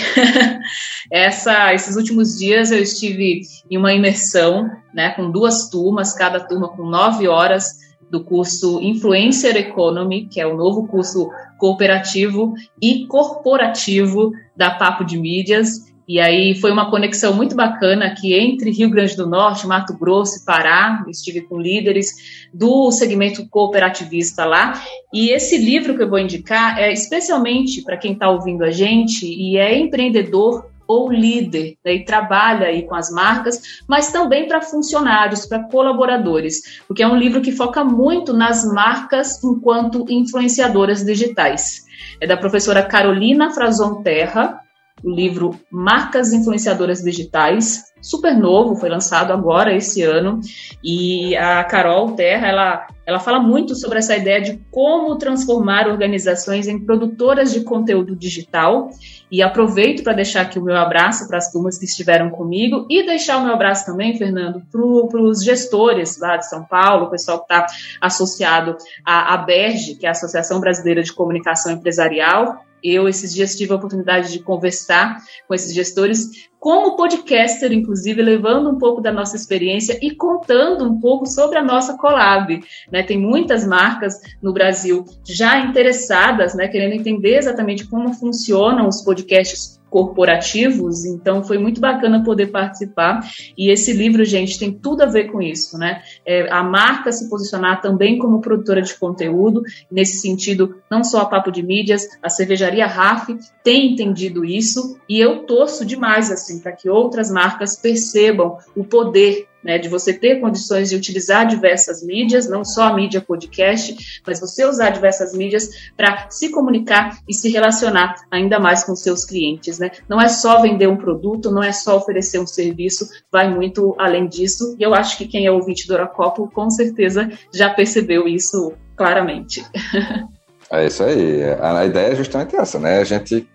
[SPEAKER 4] *laughs* Essa, esses últimos dias eu estive em uma imersão, né, com duas turmas, cada turma com nove horas do curso Influencer Economy, que é o novo curso cooperativo e corporativo da Papo de Mídias. E aí foi uma conexão muito bacana aqui entre Rio Grande do Norte, Mato Grosso e Pará. Estive com líderes do segmento cooperativista lá. E esse livro que eu vou indicar é especialmente para quem está ouvindo a gente e é empreendedor ou líder né, e trabalha aí com as marcas, mas também para funcionários, para colaboradores, porque é um livro que foca muito nas marcas enquanto influenciadoras digitais. É da professora Carolina Frazon Terra, o livro Marcas Influenciadoras Digitais, super novo, foi lançado agora esse ano, e a Carol Terra, ela, ela fala muito sobre essa ideia de como transformar organizações em produtoras de conteúdo digital, e aproveito para deixar aqui o meu abraço para as turmas que estiveram comigo, e deixar o meu abraço também, Fernando, para os gestores lá de São Paulo, o pessoal que está associado à, à BERG, que é a Associação Brasileira de Comunicação Empresarial, eu, esses dias, tive a oportunidade de conversar com esses gestores, como podcaster, inclusive, levando um pouco da nossa experiência e contando um pouco sobre a nossa collab. Né? Tem muitas marcas no Brasil já interessadas, né, querendo entender exatamente como funcionam os podcasts corporativos, então foi muito bacana poder participar. E esse livro, gente, tem tudo a ver com isso, né? É, a marca se posicionar também como produtora de conteúdo, nesse sentido, não só a Papo de Mídias, a cervejaria RAF tem entendido isso, e eu torço demais, assim, para que outras marcas percebam o poder né, de você ter condições de utilizar diversas mídias, não só a mídia podcast, mas você usar diversas mídias para se comunicar e se relacionar ainda mais com seus clientes. Né? Não é só vender um produto, não é só oferecer um serviço, vai muito além disso. E eu acho que quem é ouvinte do Oracopo com certeza já percebeu isso claramente. *laughs*
[SPEAKER 3] É isso aí. A ideia é justamente essa, né? A gente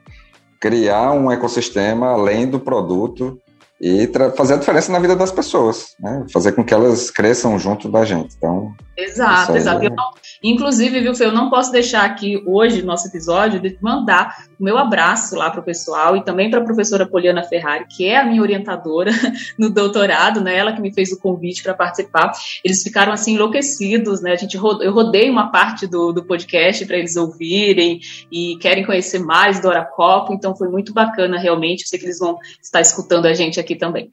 [SPEAKER 3] criar um ecossistema além do produto e fazer a diferença na vida das pessoas, né? Fazer com que elas cresçam junto da gente. Então,
[SPEAKER 4] exato, exato. É... Não, inclusive, viu, Fê, eu não posso deixar aqui hoje, nosso episódio, de mandar o meu abraço lá para o pessoal e também para a professora Poliana Ferrari, que é a minha orientadora *laughs* no doutorado, né? Ela que me fez o convite para participar. Eles ficaram assim enlouquecidos, né? A gente eu rodei uma parte do, do podcast para eles ouvirem e querem conhecer mais do Oracopo, então foi muito bacana realmente. Eu sei que eles vão estar escutando a gente aqui também.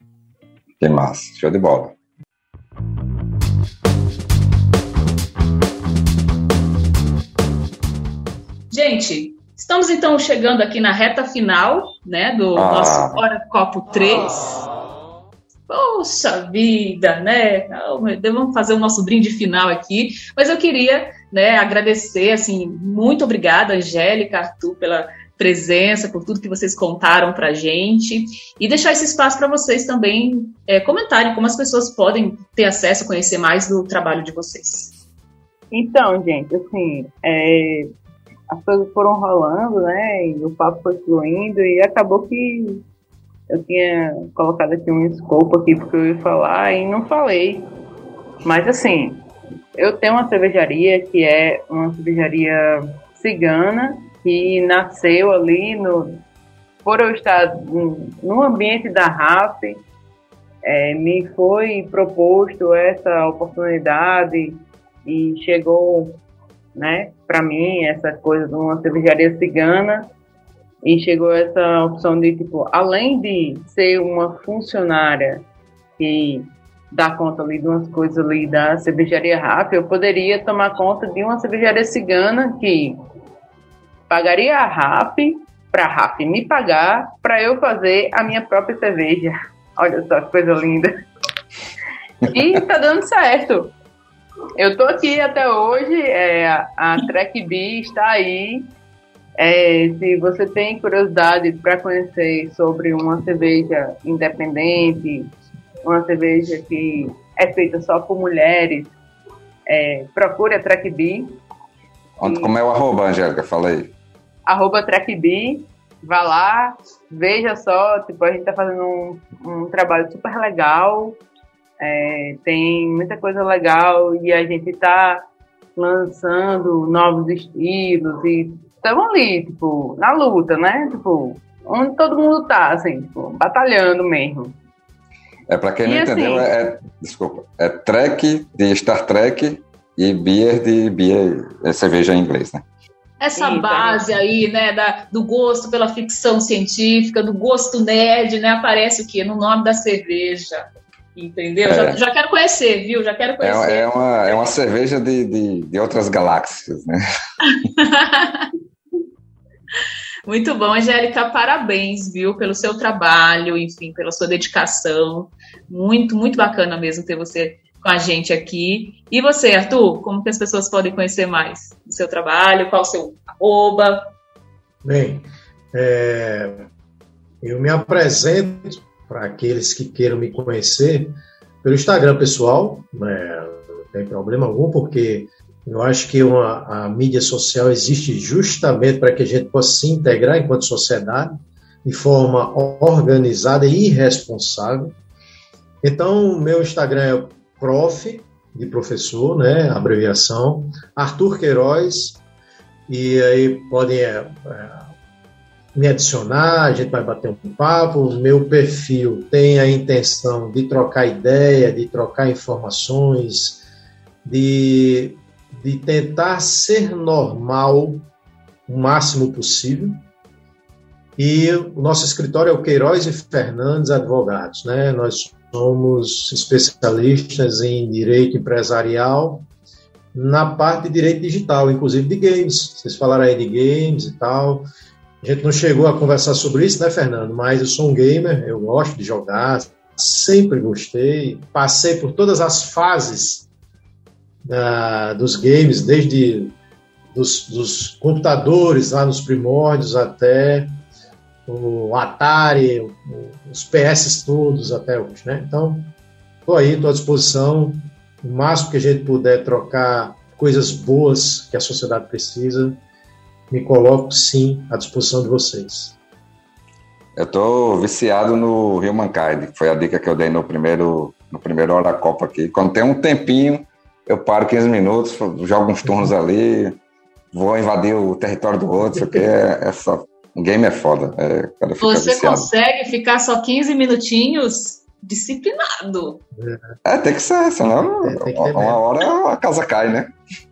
[SPEAKER 3] Que massa, show de bola.
[SPEAKER 4] Gente, estamos então chegando aqui na reta final, né, do ah. nosso Hora Copo 3. Poxa vida, né? vamos fazer o nosso brinde final aqui. Mas eu queria né, agradecer, assim, muito obrigada, Angélica, Arthur, pela presença, por tudo que vocês contaram para a gente e deixar esse espaço para vocês também é, comentarem como as pessoas podem ter acesso, conhecer mais do trabalho de vocês.
[SPEAKER 2] Então, gente, assim, é, as coisas foram rolando, né? E o papo foi fluindo e acabou que eu tinha colocado aqui um escopo aqui porque eu ia falar e não falei. Mas assim, eu tenho uma cervejaria que é uma cervejaria cigana que nasceu ali no por eu estar no ambiente da RAF é, me foi proposto essa oportunidade e chegou, né, para mim essa coisa de uma cervejaria cigana e chegou essa opção de tipo, além de ser uma funcionária que dá conta ali de umas coisas ali da cervejaria Rafa, eu poderia tomar conta de uma cervejaria cigana que pagaria a RAP para a RAP me pagar para eu fazer a minha própria cerveja. *laughs* Olha só que coisa linda. E tá dando certo. Eu tô aqui até hoje, é, a Trek B está aí. É, se você tem curiosidade para conhecer sobre uma cerveja independente, uma cerveja que é feita só por mulheres, é, procure a Trek B.
[SPEAKER 3] Como é o arroba, Angélica? Fala aí.
[SPEAKER 2] Arroba Trek B. Vá lá, veja só, tipo, a gente está fazendo um, um, trabalho super legal, é, tem muita coisa legal e a gente está lançando novos estilos e estamos ali, tipo, na luta, né? Tipo, onde todo mundo tá, assim, tipo, batalhando mesmo.
[SPEAKER 3] É, para quem e não assim, entendeu, é, é, desculpa, é Trek de Star Trek e Beer de Beer, é cerveja em inglês, né?
[SPEAKER 4] Essa base aí, né, da, do gosto pela ficção científica, do gosto nerd, né, aparece o quê? No nome da cerveja, entendeu? É. Já, já, quero conhecer, viu? Já quero é conhecer.
[SPEAKER 3] É, é uma, é uma cerveja de, de, de outras galáxias, né? *laughs*
[SPEAKER 4] Muito bom, Angélica, parabéns, viu, pelo seu trabalho, enfim, pela sua dedicação. Muito, muito bacana mesmo ter você com a gente aqui. E você, Arthur, como que as pessoas podem conhecer mais do seu trabalho? Qual o seu arroba?
[SPEAKER 1] Bem, é, eu me apresento para aqueles que queiram me conhecer pelo Instagram pessoal, né, não tem problema algum, porque eu acho que uma, a mídia social existe justamente para que a gente possa se integrar enquanto sociedade de forma organizada e responsável. Então, meu Instagram é prof, de professor, né, abreviação, Arthur Queiroz, e aí podem é, é, me adicionar, a gente vai bater um papo. Meu perfil tem a intenção de trocar ideia, de trocar informações, de de tentar ser normal o máximo possível. E o nosso escritório é o Queiroz e Fernandes Advogados, né? Nós somos especialistas em direito empresarial na parte de direito digital, inclusive de games. Vocês falaram aí de games e tal. A gente não chegou a conversar sobre isso, né, Fernando? Mas eu sou um gamer, eu gosto de jogar, sempre gostei. Passei por todas as fases da, dos games, desde dos, dos, computadores lá nos primórdios até o Atari, os PS todos até hoje, né? Então, estou aí, estou à disposição, o máximo que a gente puder trocar coisas boas que a sociedade precisa, me coloco sim à disposição de vocês.
[SPEAKER 3] Eu estou viciado no Humankind, que foi a dica que eu dei no primeiro, no primeiro Hora Copa aqui. Quando tem um tempinho, eu paro 15 minutos, jogo uns turnos *laughs* ali, vou invadir o território do outro, porque é, é só. O game é foda. É,
[SPEAKER 4] Você viciado. consegue ficar só 15 minutinhos disciplinado.
[SPEAKER 3] É, tem que ser, senão é, que uma hora a casa cai, né? *laughs*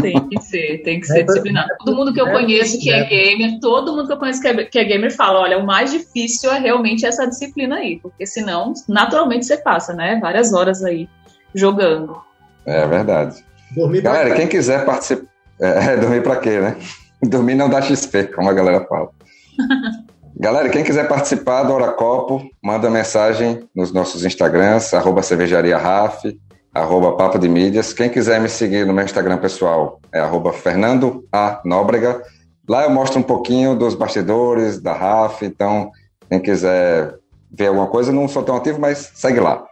[SPEAKER 4] Tem que ser, tem que ser é, disciplinado. Todo mundo que eu é, conheço que é gamer, todo mundo que eu conheço que é, que é gamer fala: olha, o mais difícil é realmente essa disciplina aí, porque senão, naturalmente, você passa, né? Várias horas aí jogando.
[SPEAKER 3] É verdade. Dormir galera, quem quiser participar. É, é, dormir para quê, né? *laughs* Dormir não dá XP, como a galera fala. *laughs* galera, quem quiser participar do Oracopo, manda mensagem nos nossos Instagrams, arroba cervejaria Raf, arroba Papo de Mídias. Quem quiser me seguir no meu Instagram pessoal é arroba Fernando A. Nóbrega. Lá eu mostro um pouquinho dos bastidores, da RAF, então quem quiser ver alguma coisa, não sou tão ativo, mas segue lá.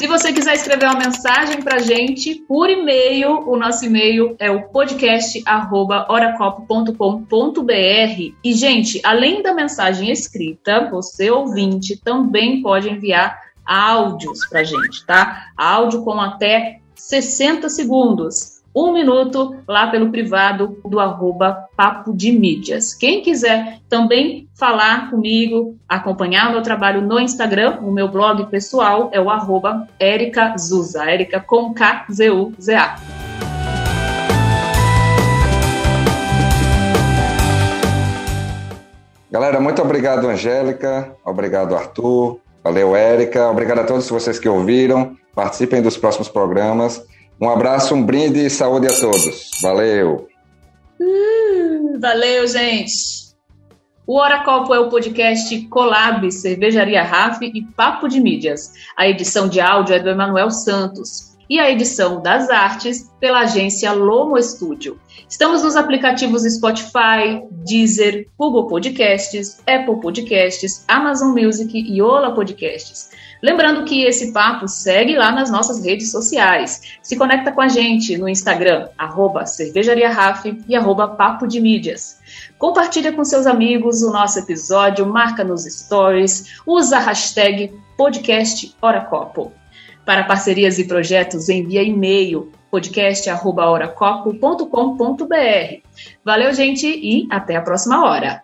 [SPEAKER 4] Se você quiser escrever uma mensagem para a gente por e-mail, o nosso e-mail é o podcast@oracopo.com.br. E gente, além da mensagem escrita, você ouvinte também pode enviar áudios para a gente, tá? Áudio com até 60 segundos. um minuto lá pelo privado do arroba Papo de Mídias. Quem quiser também falar comigo, acompanhar o meu trabalho no Instagram, o meu blog pessoal é o arroba Erika Zuza, Erika com K-Z-U-Z-A.
[SPEAKER 3] Galera, muito obrigado, Angélica. Obrigado, Arthur. Valeu, Érica. Obrigado a todos vocês que ouviram. Participem dos próximos programas. Um abraço, um brinde e saúde a todos. Valeu.
[SPEAKER 4] Uh, valeu, gente. O Hora Copo é o podcast Colab, Cervejaria Raf e Papo de Mídias. A edição de áudio é do Emanuel Santos e a edição das artes pela agência Lomo Studio. Estamos nos aplicativos Spotify, Deezer, Google Podcasts, Apple Podcasts, Amazon Music e Ola Podcasts. Lembrando que esse papo segue lá nas nossas redes sociais. Se conecta com a gente no Instagram, arroba e arroba papo de mídias. Compartilha com seus amigos o nosso episódio, marca nos stories, usa a hashtag podcast Oracopo. Para parcerias e projetos, envia e-mail podcast.oracopo.com.br. Valeu, gente, e até a próxima hora.